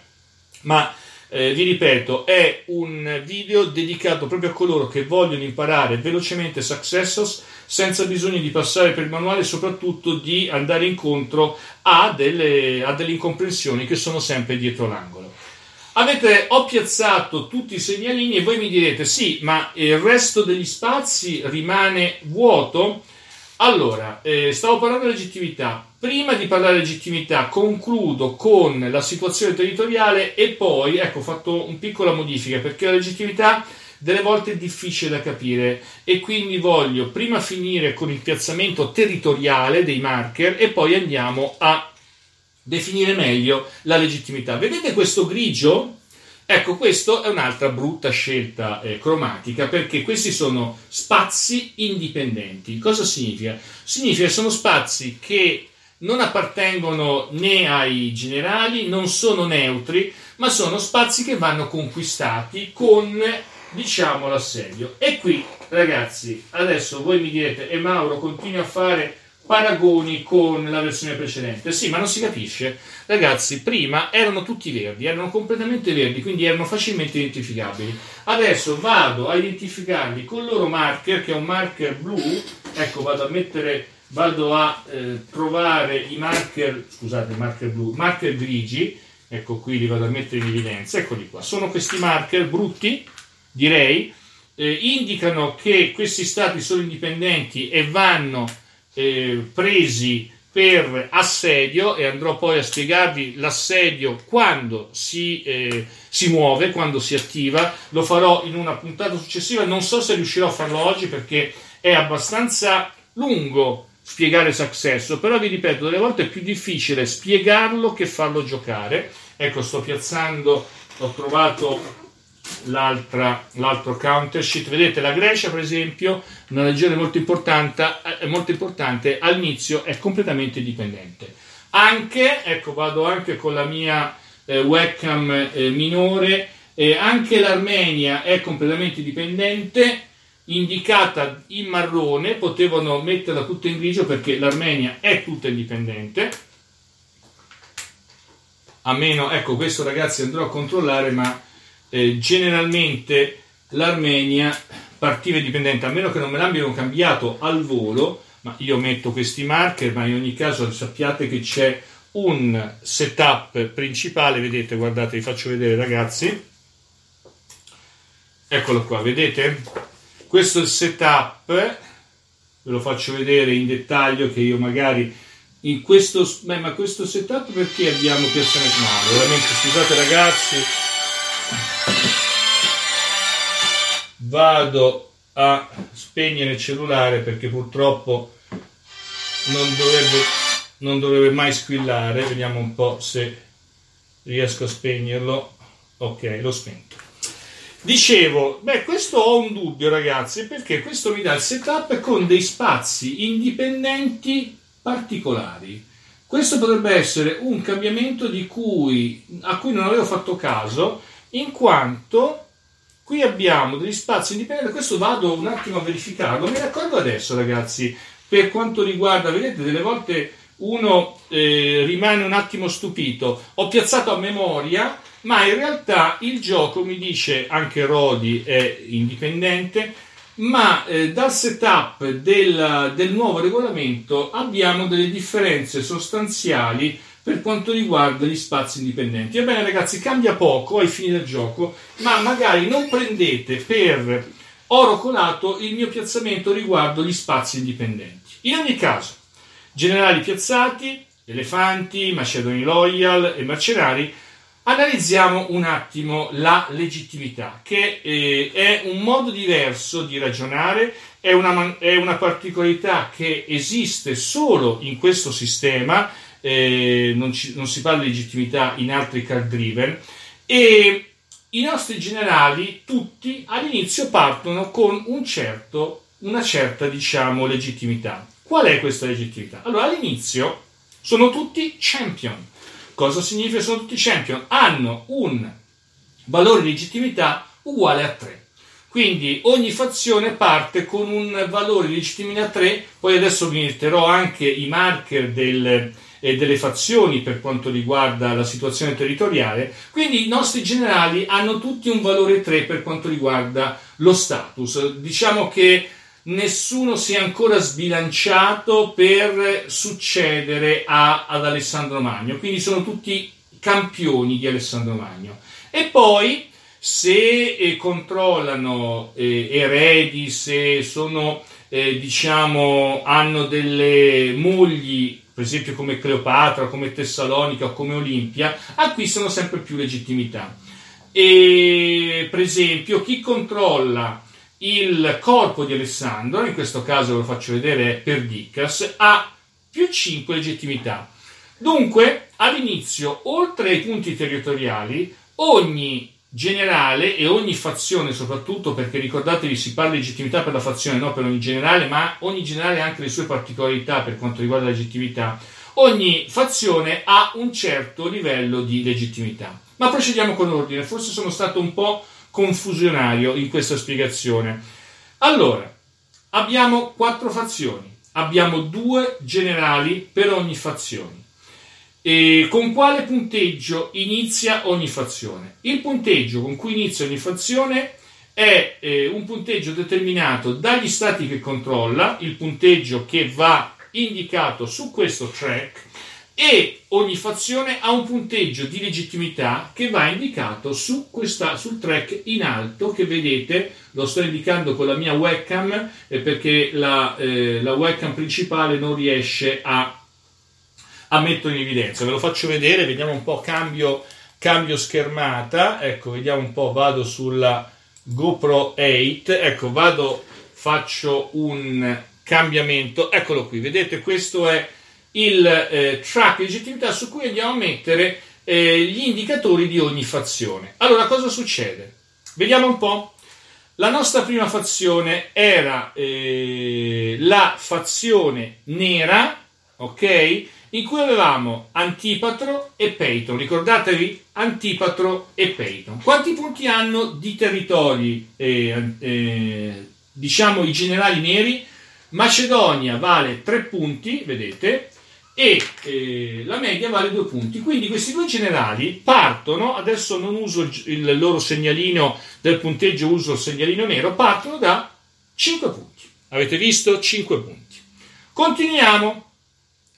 ma eh, vi ripeto, è un video dedicato proprio a coloro che vogliono imparare velocemente Successos senza bisogno di passare per il manuale e soprattutto di andare incontro a delle, a delle incomprensioni che sono sempre dietro l'angolo. Avete, ho piazzato tutti i segnalini e voi mi direte sì, ma il resto degli spazi rimane vuoto? Allora, eh, stavo parlando di legittimità. Prima di parlare di legittimità, concludo con la situazione territoriale e poi, ecco, ho fatto una piccola modifica perché la legittimità delle volte è difficile da capire e quindi voglio prima finire con il piazzamento territoriale dei marker e poi andiamo a definire meglio la legittimità. Vedete questo grigio? Ecco, questa è un'altra brutta scelta eh, cromatica perché questi sono spazi indipendenti. Cosa significa? Significa che sono spazi che non appartengono né ai generali, non sono neutri, ma sono spazi che vanno conquistati con, diciamo, l'assedio. E qui, ragazzi, adesso voi mi direte, e Mauro continui a fare paragoni con la versione precedente. Sì, ma non si capisce. Ragazzi, prima erano tutti verdi, erano completamente verdi, quindi erano facilmente identificabili. Adesso vado a identificarli con il loro marker, che è un marker blu. Ecco, vado a mettere, vado a eh, trovare i marker, scusate, marker blu, marker grigi. Ecco qui li vado a mettere in evidenza. Eccoli qua. Sono questi marker brutti, direi. Eh, indicano che questi stati sono indipendenti e vanno eh, presi per assedio e andrò poi a spiegarvi l'assedio quando si, eh, si, muove, quando si attiva. Lo farò in una puntata successiva. Non so se riuscirò a farlo oggi perché è abbastanza lungo spiegare Successor, però vi ripeto, delle volte è più difficile spiegarlo che farlo giocare. Ecco, sto piazzando, ho trovato l'altro counter sheet. Vedete, la Grecia, per esempio, una regione molto importante, eh, molto importante all'inizio è completamente dipendente. Anche, ecco, vado anche con la mia eh, webcam eh, minore, eh, anche l'Armenia è completamente dipendente, indicata in marrone, potevano metterla tutta in grigio perché l'Armenia è tutta indipendente. A meno, ecco, questo ragazzi andrò a controllare, ma eh, generalmente l'Armenia partiva indipendente, a meno che non me l'abbiano cambiato al volo, ma io metto questi marker, ma in ogni caso sappiate che c'è un setup principale, vedete, guardate, vi faccio vedere ragazzi, eccolo qua, vedete? Questo è il setup, ve lo faccio vedere in dettaglio che io magari in questo, beh, ma questo setup perché abbiamo piazzamento? No, veramente scusate ragazzi, vado a spegnere il cellulare perché purtroppo non dovrebbe, non dovrebbe mai squillare. Vediamo un po' se riesco a spegnerlo. Ok l'ho spento. Dicevo beh questo ho un dubbio ragazzi perché questo mi dà il setup con dei spazi indipendenti particolari. Questo potrebbe essere un cambiamento cui, a cui non avevo fatto caso in quanto qui abbiamo degli spazi indipendenti, questo vado un attimo a verificarlo, mi raccordo adesso ragazzi, per quanto riguarda, vedete delle volte uno eh, rimane un attimo stupito, ho piazzato a memoria, ma in realtà il gioco mi dice, anche Rodi è indipendente, ma eh, dal setup del, del nuovo regolamento abbiamo delle differenze sostanziali per quanto riguarda gli spazi indipendenti. Ebbene ragazzi, cambia poco ai fini del gioco, ma magari non prendete per oro colato il mio piazzamento riguardo gli spazi indipendenti. In ogni caso, generali piazzati, elefanti, macedoni loyal e mercenari, analizziamo un attimo la legittimità, che eh, è un modo diverso di ragionare, è una, è una particolarità che esiste solo in questo sistema, eh, non, ci, non, si parla di legittimità in altri card driven e i nostri generali tutti all'inizio partono con un certo, una certa diciamo legittimità. Qual è questa legittimità? Allora all'inizio sono tutti champion. Cosa significa sono tutti champion? Hanno un valore di legittimità uguale a 3. Quindi ogni fazione parte con un valore di legittimità 3, poi adesso vi metterò anche i marker del, e delle fazioni per quanto riguarda la situazione territoriale, quindi i nostri generali hanno tutti un valore 3 per quanto riguarda lo status. Diciamo che nessuno si è ancora sbilanciato per succedere a, ad Alessandro Magno, quindi sono tutti campioni di Alessandro Magno. E poi se eh, controllano eh, eredi, se sono, eh, diciamo, hanno delle mogli, per esempio come Cleopatra, come Tessalonica come Olimpia, acquistano sempre più legittimità. E, per esempio, chi controlla il corpo di Alessandro, in questo caso lo faccio vedere per Dicas, ha più 5 legittimità. Dunque, all'inizio, oltre ai punti territoriali, ogni generale e ogni fazione, soprattutto perché ricordatevi si parla di legittimità per la fazione, non per ogni generale, ma ogni generale ha anche le sue particolarità per quanto riguarda la legittimità. Ogni fazione ha un certo livello di legittimità. Ma procediamo con ordine, forse sono stato un po' confusionario in questa spiegazione. Allora, abbiamo quattro fazioni, abbiamo due generali per ogni fazione. E con quale punteggio inizia ogni fazione? Il punteggio con cui inizia ogni fazione è eh, un punteggio determinato dagli stati che controlla, il punteggio che va indicato su questo track e ogni fazione ha un punteggio di legittimità che va indicato su questa, sul track in alto che vedete, lo sto indicando con la mia webcam eh, perché la, eh, la webcam principale non riesce a a mettere in evidenza. Ve lo faccio vedere, vediamo un po', cambio, cambio schermata, ecco, vediamo un po', vado sulla GoPro 8, ecco, vado, faccio un cambiamento, eccolo qui, vedete, questo è il eh, track di legittimità su cui andiamo a mettere eh, gli indicatori di ogni fazione. Allora, cosa succede? Vediamo un po'. La nostra prima fazione era eh, la fazione nera, ok? In cui avevamo Antipatro e Peyton. Ricordatevi Antipatro e Peyton. Quanti punti hanno di territori, eh, eh, diciamo i generali neri? Macedonia vale 3 punti, vedete, e eh, la media vale 2 punti. Quindi questi due generali partono, adesso non uso il loro segnalino del punteggio, uso il segnalino nero, partono da 5 punti. Avete visto? 5 punti. Continuiamo.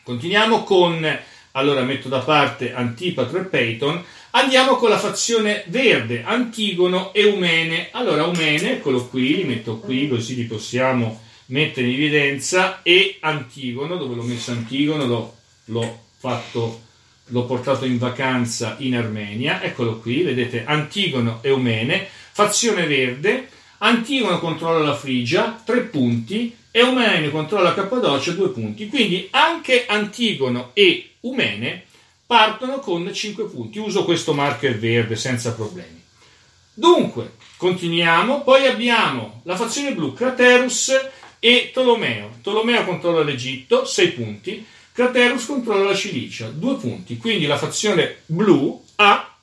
Continuiamo con, allora metto da parte Antipatro e Peyton, andiamo con la fazione verde, Antigono e Eumene. Allora Eumene, eccolo qui, li metto qui così li possiamo mettere in evidenza, e Antigono, dove l'ho messo Antigono, l'ho, l'ho fatto l'ho portato in vacanza in Armenia, eccolo qui, vedete Antigono e Eumene, fazione verde, Antigono controlla la Frigia, tre punti, e Eumene controlla Cappadocia, due punti. Quindi anche Antigono e Umene partono con 5 punti. Uso questo marker verde senza problemi. Dunque, continuiamo. Poi abbiamo la fazione blu, Craterus e Tolomeo. Tolomeo controlla l'Egitto, 6 punti. Craterus controlla la Cilicia, 2 punti. Quindi la fazione blu ha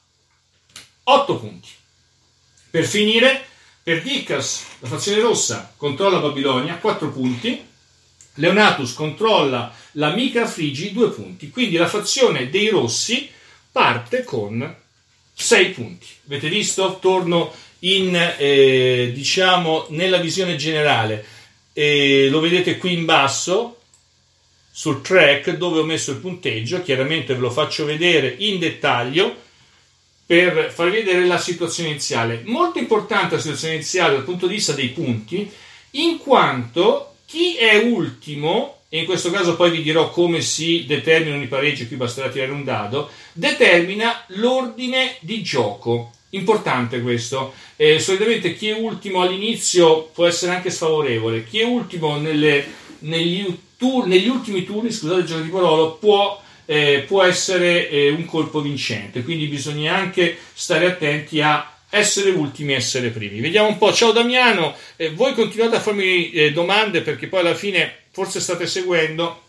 8 punti. Per finire, per Dicas, la fazione rossa controlla Babilonia, 4 punti. Leonatus controlla la Mica Frigi, 2 punti. Quindi la fazione dei rossi parte con 6 punti. Avete visto? Torno in, eh, diciamo, nella visione generale. Eh, lo vedete qui in basso sul track dove ho messo il punteggio. Chiaramente ve lo faccio vedere in dettaglio per farvi vedere la situazione iniziale. Molto importante la situazione iniziale dal punto di vista dei punti, in quanto chi è ultimo, e in questo caso poi vi dirò come si determinano i pareggi, qui basterà tirare un dado, determina l'ordine di gioco. Importante questo. Eh, solitamente chi è ultimo all'inizio può essere anche sfavorevole, chi è ultimo nelle, negli, tour, negli ultimi turni, scusate il gioco di parole, può eh, può essere eh, un colpo vincente, quindi bisogna anche stare attenti a essere ultimi essere primi. Vediamo un po', ciao Damiano, eh, voi continuate a farmi eh, domande perché poi alla fine forse state seguendo,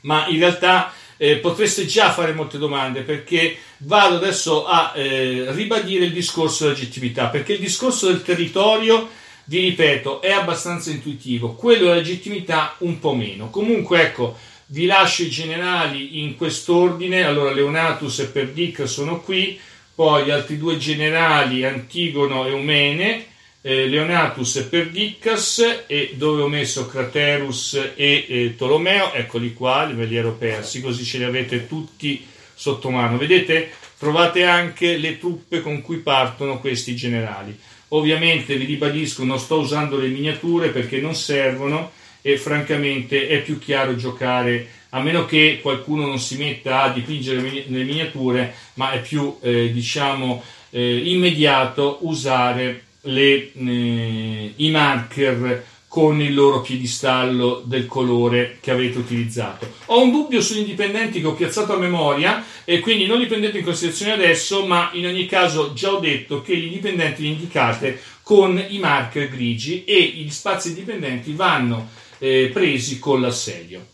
ma in realtà eh, potreste già fare molte domande perché vado adesso a eh, ribadire il discorso della legittimità, perché il discorso del territorio, vi ripeto, è abbastanza intuitivo, quello della legittimità un po' meno. Comunque ecco, vi lascio i generali in quest'ordine. Allora, Leonatus e Perdic sono qui, poi gli altri due generali, Antigono e Eumene, eh, Leonatus e Perdicas, e dove ho messo Craterus e eh, Tolomeo, eccoli qua, ve li ero persi, così ce li avete tutti sotto mano. Vedete? trovate anche le truppe con cui partono questi generali. Ovviamente vi ribadisco, non sto usando le miniature perché non servono e francamente è più chiaro giocare a meno che qualcuno non si metta a dipingere le miniature, ma è più eh, diciamo eh, immediato usare le, eh, i marker con il loro piedistallo del colore che avete utilizzato. Ho un dubbio sugli indipendenti che ho piazzato a memoria e quindi non li prendete in considerazione adesso, ma in ogni caso già ho detto che gli indipendenti li indicate con i marker grigi e gli spazi indipendenti vanno eh, presi con l'assedio.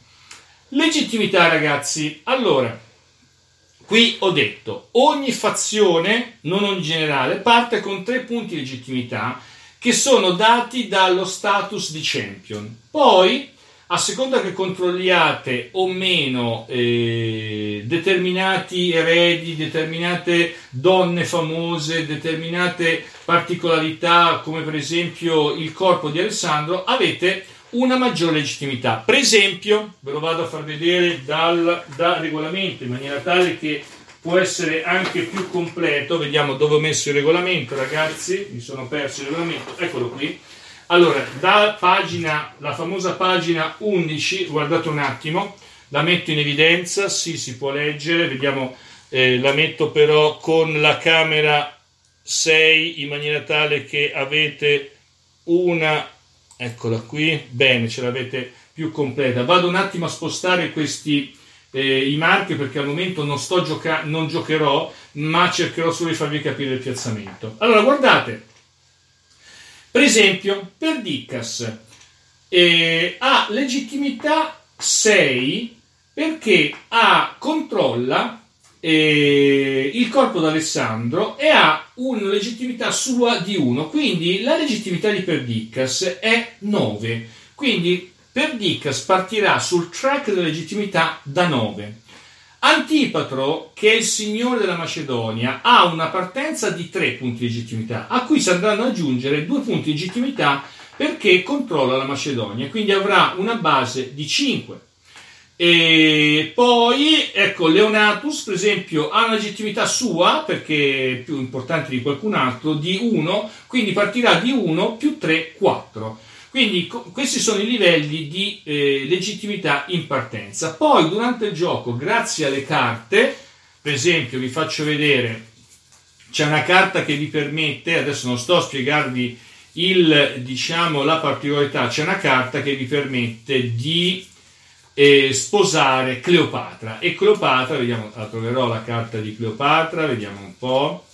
Legittimità ragazzi, allora Qui ho detto, ogni fazione, non ogni generale, parte con tre punti di legittimità che sono dati dallo status di champion. Poi, a seconda che controlliate o meno eh, determinati eredi, determinate donne famose, determinate particolarità, come per esempio il corpo di Alessandro, avete una maggiore legittimità. Per esempio, ve lo vado a far vedere dal, dal regolamento in maniera tale che può essere anche più completo. Vediamo dove ho messo il regolamento, ragazzi. Mi sono perso il regolamento, eccolo qui. Allora, da pagina, la famosa pagina 11, guardate un attimo, la metto in evidenza, sì, si può leggere, vediamo, eh, la metto però con la camera 6 in maniera tale che avete una eccola qui, bene, ce l'avete più completa. Vado un attimo a spostare questi eh, i marchi perché al momento non, sto gioca- non giocherò, ma cercherò solo di farvi capire il piazzamento. Allora, guardate, per esempio, per Dicas eh, ha legittimità 6 perché ha, controlla eh, il corpo d'Alessandro e ha una legittimità sua di 1, quindi la legittimità di Perdicas è 9. Quindi Perdicas partirà sul track della legittimità da 9. Antipatro, che è il signore della Macedonia, ha una partenza di 3 punti di legittimità, a cui si andranno ad aggiungere 2 punti di legittimità perché controlla la Macedonia, quindi avrà una base di 5. E poi, ecco, Leonatus, per esempio, ha una legittimità sua, perché è più importante di qualcun altro, di 1, quindi partirà di 1 più 3, 4. Quindi co- questi sono i livelli di eh, legittimità in partenza. Poi, durante il gioco, grazie alle carte, per esempio, vi faccio vedere, c'è una carta che vi permette, adesso non sto a spiegarvi il, diciamo, la particolarità, c'è una carta che vi permette di eh, sposare Cleopatra. E Cleopatra, vediamo, la troverò la carta di Cleopatra, vediamo un po'.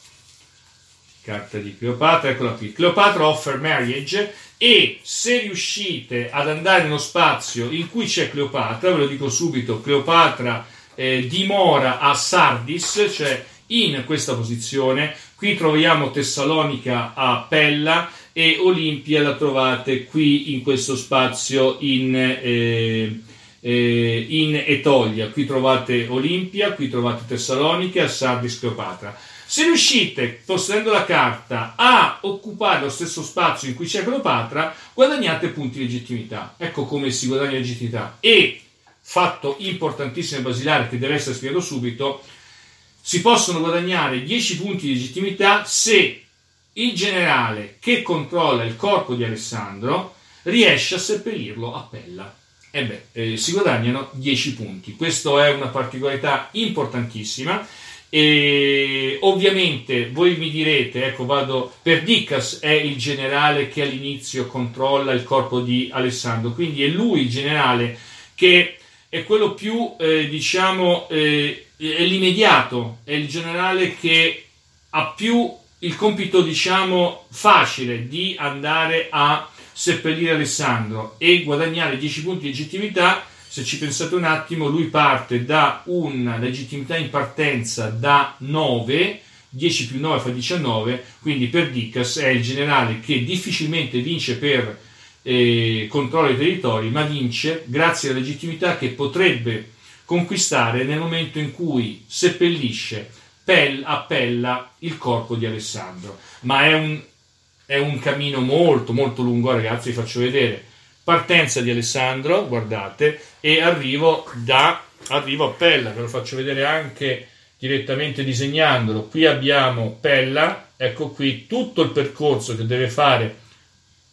Carta di Cleopatra, eccola qui. Cleopatra offer marriage e se riuscite ad andare nello spazio in cui c'è Cleopatra, ve lo dico subito, Cleopatra eh, dimora a Sardis, cioè in questa posizione. Qui troviamo Tessalonica a Pella e Olimpia la trovate qui in questo spazio in, eh, eh, in Etolia. Qui trovate Olimpia, qui trovate Tessalonica, Sardis, Cleopatra. Se riuscite, possedendo la carta, a occupare lo stesso spazio in cui c'è Cleopatra, guadagnate punti di legittimità. Ecco come si guadagna legittimità. E, fatto importantissimo e basilare che deve essere spiegato subito, si possono guadagnare 10 punti di legittimità se il generale che controlla il corpo di Alessandro riesce a seppellirlo a Pella e beh, eh, si guadagnano 10 punti. Questa è una particolarità importantissima. E ovviamente voi mi direte, ecco, vado per Dicas è il generale che all'inizio controlla il corpo di Alessandro, quindi è lui il generale che è quello più, eh, diciamo, eh, è l'immediato, è il generale che ha più il compito, diciamo, facile di andare a seppellire Alessandro e guadagnare 10 punti di legittimità, se ci pensate un attimo, lui parte da una legittimità in partenza da 9, 10 più 9 fa 19, quindi per Dicas è il generale che difficilmente vince per eh, controllo dei territori, ma vince grazie alla legittimità che potrebbe conquistare nel momento in cui seppellisce appella il corpo di Alessandro. Ma è un è un cammino molto molto lungo, ragazzi, vi faccio vedere. Partenza di Alessandro, guardate, e arrivo da arrivo a Pella, ve lo faccio vedere anche direttamente disegnandolo. Qui abbiamo Pella, ecco qui tutto il percorso che deve fare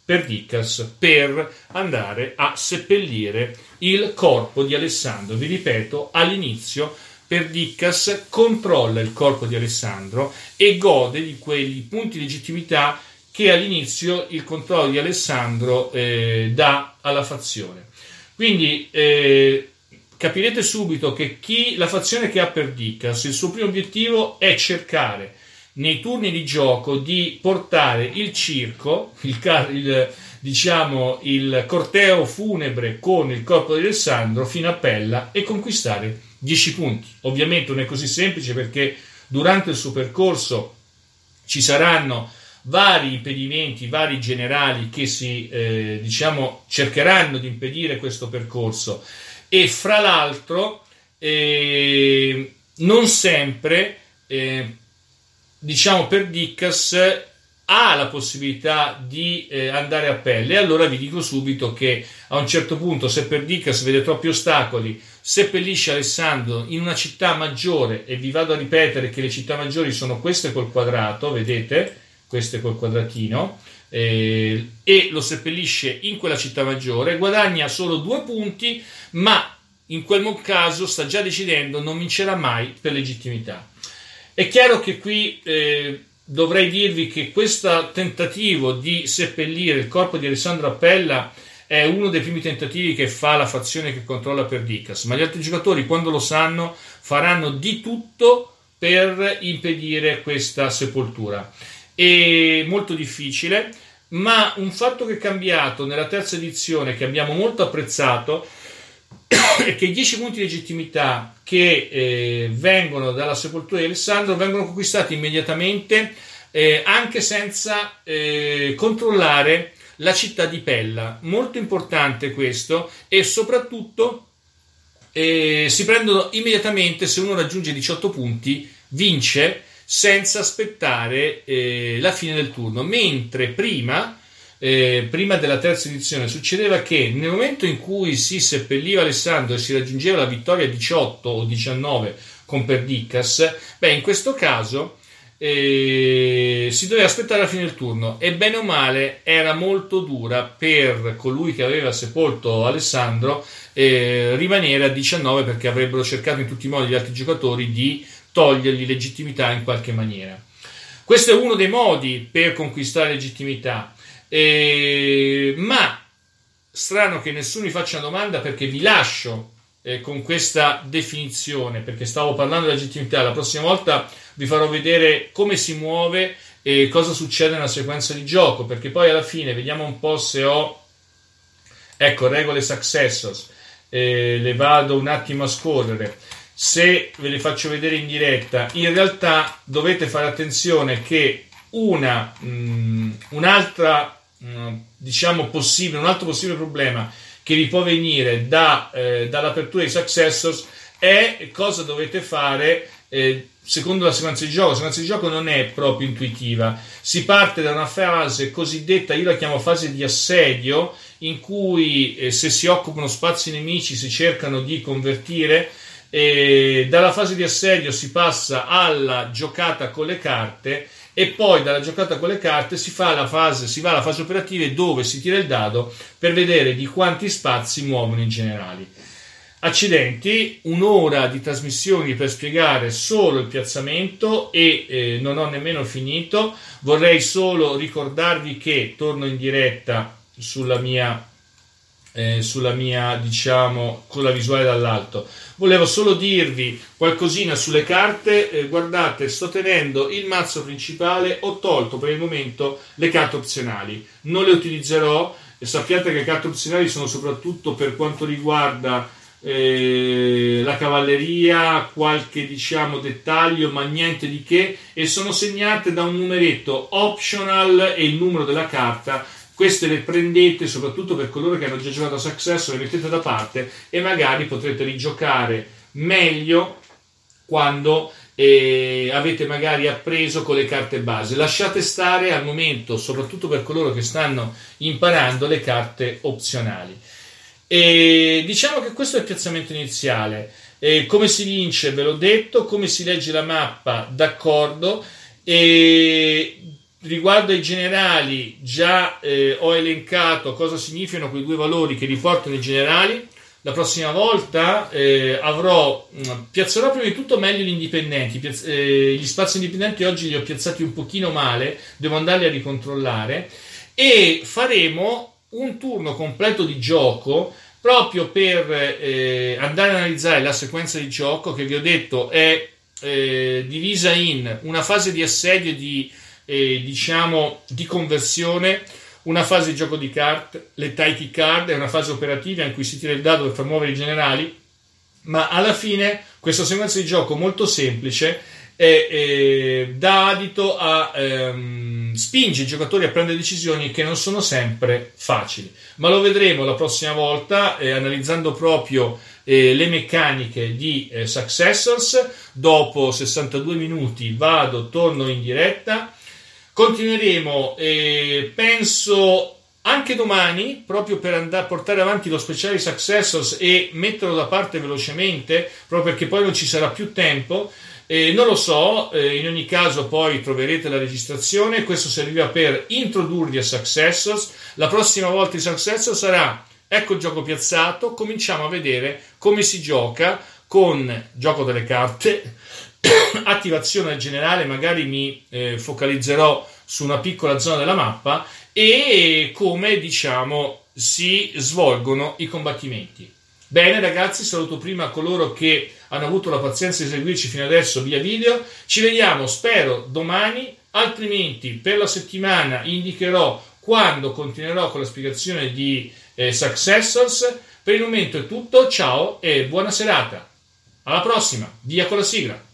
per Dicas per andare a seppellire il corpo di Alessandro. Vi ripeto, all'inizio per Dicas controlla il corpo di Alessandro e gode di quei punti di legittimità che all'inizio il controllo di Alessandro eh, dà alla fazione. Quindi eh, capirete subito che chi, la fazione che ha per Dicas, il suo primo obiettivo è cercare nei turni di gioco di portare il circo, il, il, diciamo, il corteo funebre con il corpo di Alessandro fino a Pella e conquistare 10 punti. Ovviamente non è così semplice perché durante il suo percorso ci saranno vari impedimenti, vari generali che si eh, diciamo cercheranno di impedire questo percorso e fra l'altro eh, non sempre eh, diciamo per Dickas ha la possibilità di eh, andare a pelle. Allora vi dico subito che a un certo punto, se per Dicas vede troppi ostacoli, seppellisce Alessandro in una città maggiore, e vi vado a ripetere che le città maggiori sono queste col quadrato, vedete? Queste col quadratino. Eh, e lo seppellisce in quella città maggiore, guadagna solo due punti, ma in quel caso sta già decidendo non vincerà mai per legittimità. È chiaro che qui eh, dovrei dirvi che questo tentativo di seppellire il corpo di Alessandro Appella è uno dei primi tentativi che fa la fazione che controlla Perdicas, ma gli altri giocatori quando lo sanno faranno di tutto per impedire questa sepoltura. È molto difficile, ma un fatto che è cambiato nella terza edizione che abbiamo molto apprezzato è che i 10 punti di legittimità che eh, vengono dalla sepoltura di Alessandro vengono conquistati immediatamente eh, anche senza eh, controllare la città di Pella. Molto importante questo e soprattutto eh, si prendono immediatamente se uno raggiunge 18 punti vince senza aspettare eh, la fine del turno, mentre prima eh, prima della terza edizione succedeva che nel momento in cui si seppelliva Alessandro e si raggiungeva la vittoria 18 o 19 con Perdicas, beh, in questo caso eh, si doveva aspettare la fine del turno e bene o male era molto dura per colui che aveva sepolto Alessandro eh, rimanere a 19 perché avrebbero cercato in tutti i modi gli altri giocatori di togliergli legittimità in qualche maniera. Questo è uno dei modi per conquistare legittimità. Eh, ma strano che nessuno mi faccia una domanda perché vi lascio eh, con questa definizione, perché stavo parlando di legittimità. La prossima volta vi farò vedere come si muove e cosa succede nella sequenza di gioco, perché poi alla fine vediamo un po' se ho ecco regole successors. Eh, le vado un attimo a scorrere. Se ve le faccio vedere in diretta, in realtà dovete fare attenzione che una, mh, mm, un'altra Mm, diciamo possibile, un altro possibile problema che vi può venire da, eh, dall'apertura di Successors è cosa dovete fare eh, secondo la sequenza di gioco. La sequenza di gioco non è proprio intuitiva. Si parte da una fase cosiddetta, io la chiamo fase di assedio, in cui eh, se si occupano spazi nemici si cercano di convertire. E dalla fase di assedio si passa alla giocata con le carte e poi dalla giocata con le carte si, fase, si va alla fase operativa dove si tira il dado per vedere di quanti spazi muovono i generali. Accidenti, un'ora di trasmissioni per spiegare solo il piazzamento e eh, non ho nemmeno finito. Vorrei solo ricordarvi che torno in diretta sulla mia eh, sulla mia, diciamo, con la visuale dall'alto. Volevo solo dirvi qualcosina sulle carte. Eh, guardate, sto tenendo il mazzo principale, ho tolto per il momento le carte opzionali. Non le utilizzerò e sappiate che le carte opzionali sono soprattutto per quanto riguarda eh, la cavalleria, qualche diciamo dettaglio, ma niente di che, e sono segnate da un numeretto optional e il numero della carta queste le prendete soprattutto per coloro che hanno già giocato a Success, le mettete da parte e magari potrete rigiocare meglio quando eh, avete magari appreso con le carte base. Lasciate stare al momento, soprattutto per coloro che stanno imparando, le carte opzionali. E diciamo che questo è il piazzamento iniziale. Eh, come si vince, ve l'ho detto, come si legge la mappa, d'accordo. E riguardo ai generali, già eh, ho elencato cosa significano quei due valori che riportano i generali. La prossima volta eh, avrò, mm, piazzerò prima di tutto meglio gli indipendenti. Piazz- eh, gli spazi indipendenti oggi li ho piazzati un pochino male, devo andarli a ricontrollare. E faremo un turno completo di gioco proprio per eh, andare a analizzare la sequenza di gioco che vi ho detto è eh, divisa in una fase di assedio di eh, diciamo di conversione una fase di gioco di carte le title card è una fase operativa in cui si tira il dado per far muovere i generali ma alla fine questa sequenza di gioco molto semplice e, e dà adito a ehm, spinge i giocatori a prendere decisioni che non sono sempre facili. Ma lo vedremo la prossima volta eh, analizzando proprio eh, le meccaniche di eh, Successors. Dopo 62 minuti vado, torno in diretta. Continueremo, eh, penso anche domani, proprio per andare a portare avanti lo speciale Successors e metterlo da parte velocemente, proprio perché poi non ci sarà più tempo. Eh, non lo so, eh, in ogni caso poi troverete la registrazione, questo serviva per introdurvi a Successors, la prossima volta in Successors sarà ecco il gioco piazzato, cominciamo a vedere come si gioca con gioco delle carte, attivazione generale, magari mi eh, focalizzerò su una piccola zona della mappa e come diciamo si svolgono i combattimenti. Bene ragazzi, saluto prima coloro che hanno avuto la pazienza di seguirci fino adesso via video. Ci vediamo, spero, domani, altrimenti per la settimana indicherò quando continuerò con la spiegazione di eh, Successors. Per il momento è tutto, ciao e buona serata. Alla prossima, via con la sigla.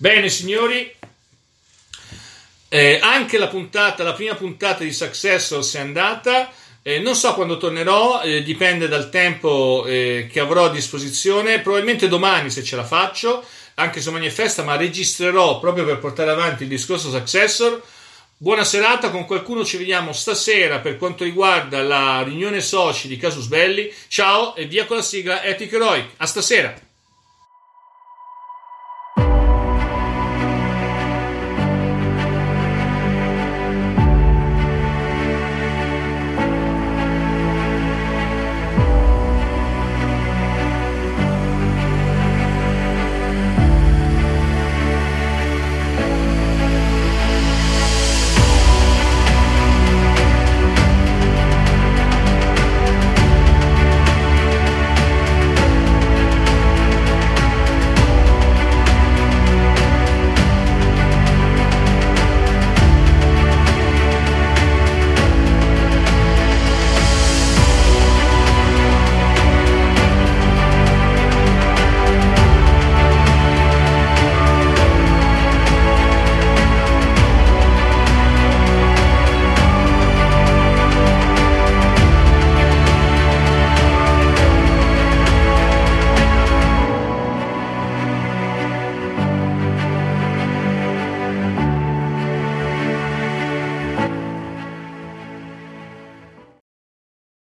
Bene signori, eh, anche la puntata, la prima puntata di Successors è andata. Eh, non so quando tornerò, eh, dipende dal tempo eh, che avrò a disposizione. Probabilmente domani se ce la faccio, anche se domani è festa, ma registrerò proprio per portare avanti il discorso Successor. Buona serata, con qualcuno ci vediamo stasera per quanto riguarda la riunione soci di Casus Belli. Ciao e via con la sigla Epic Heroic. A stasera!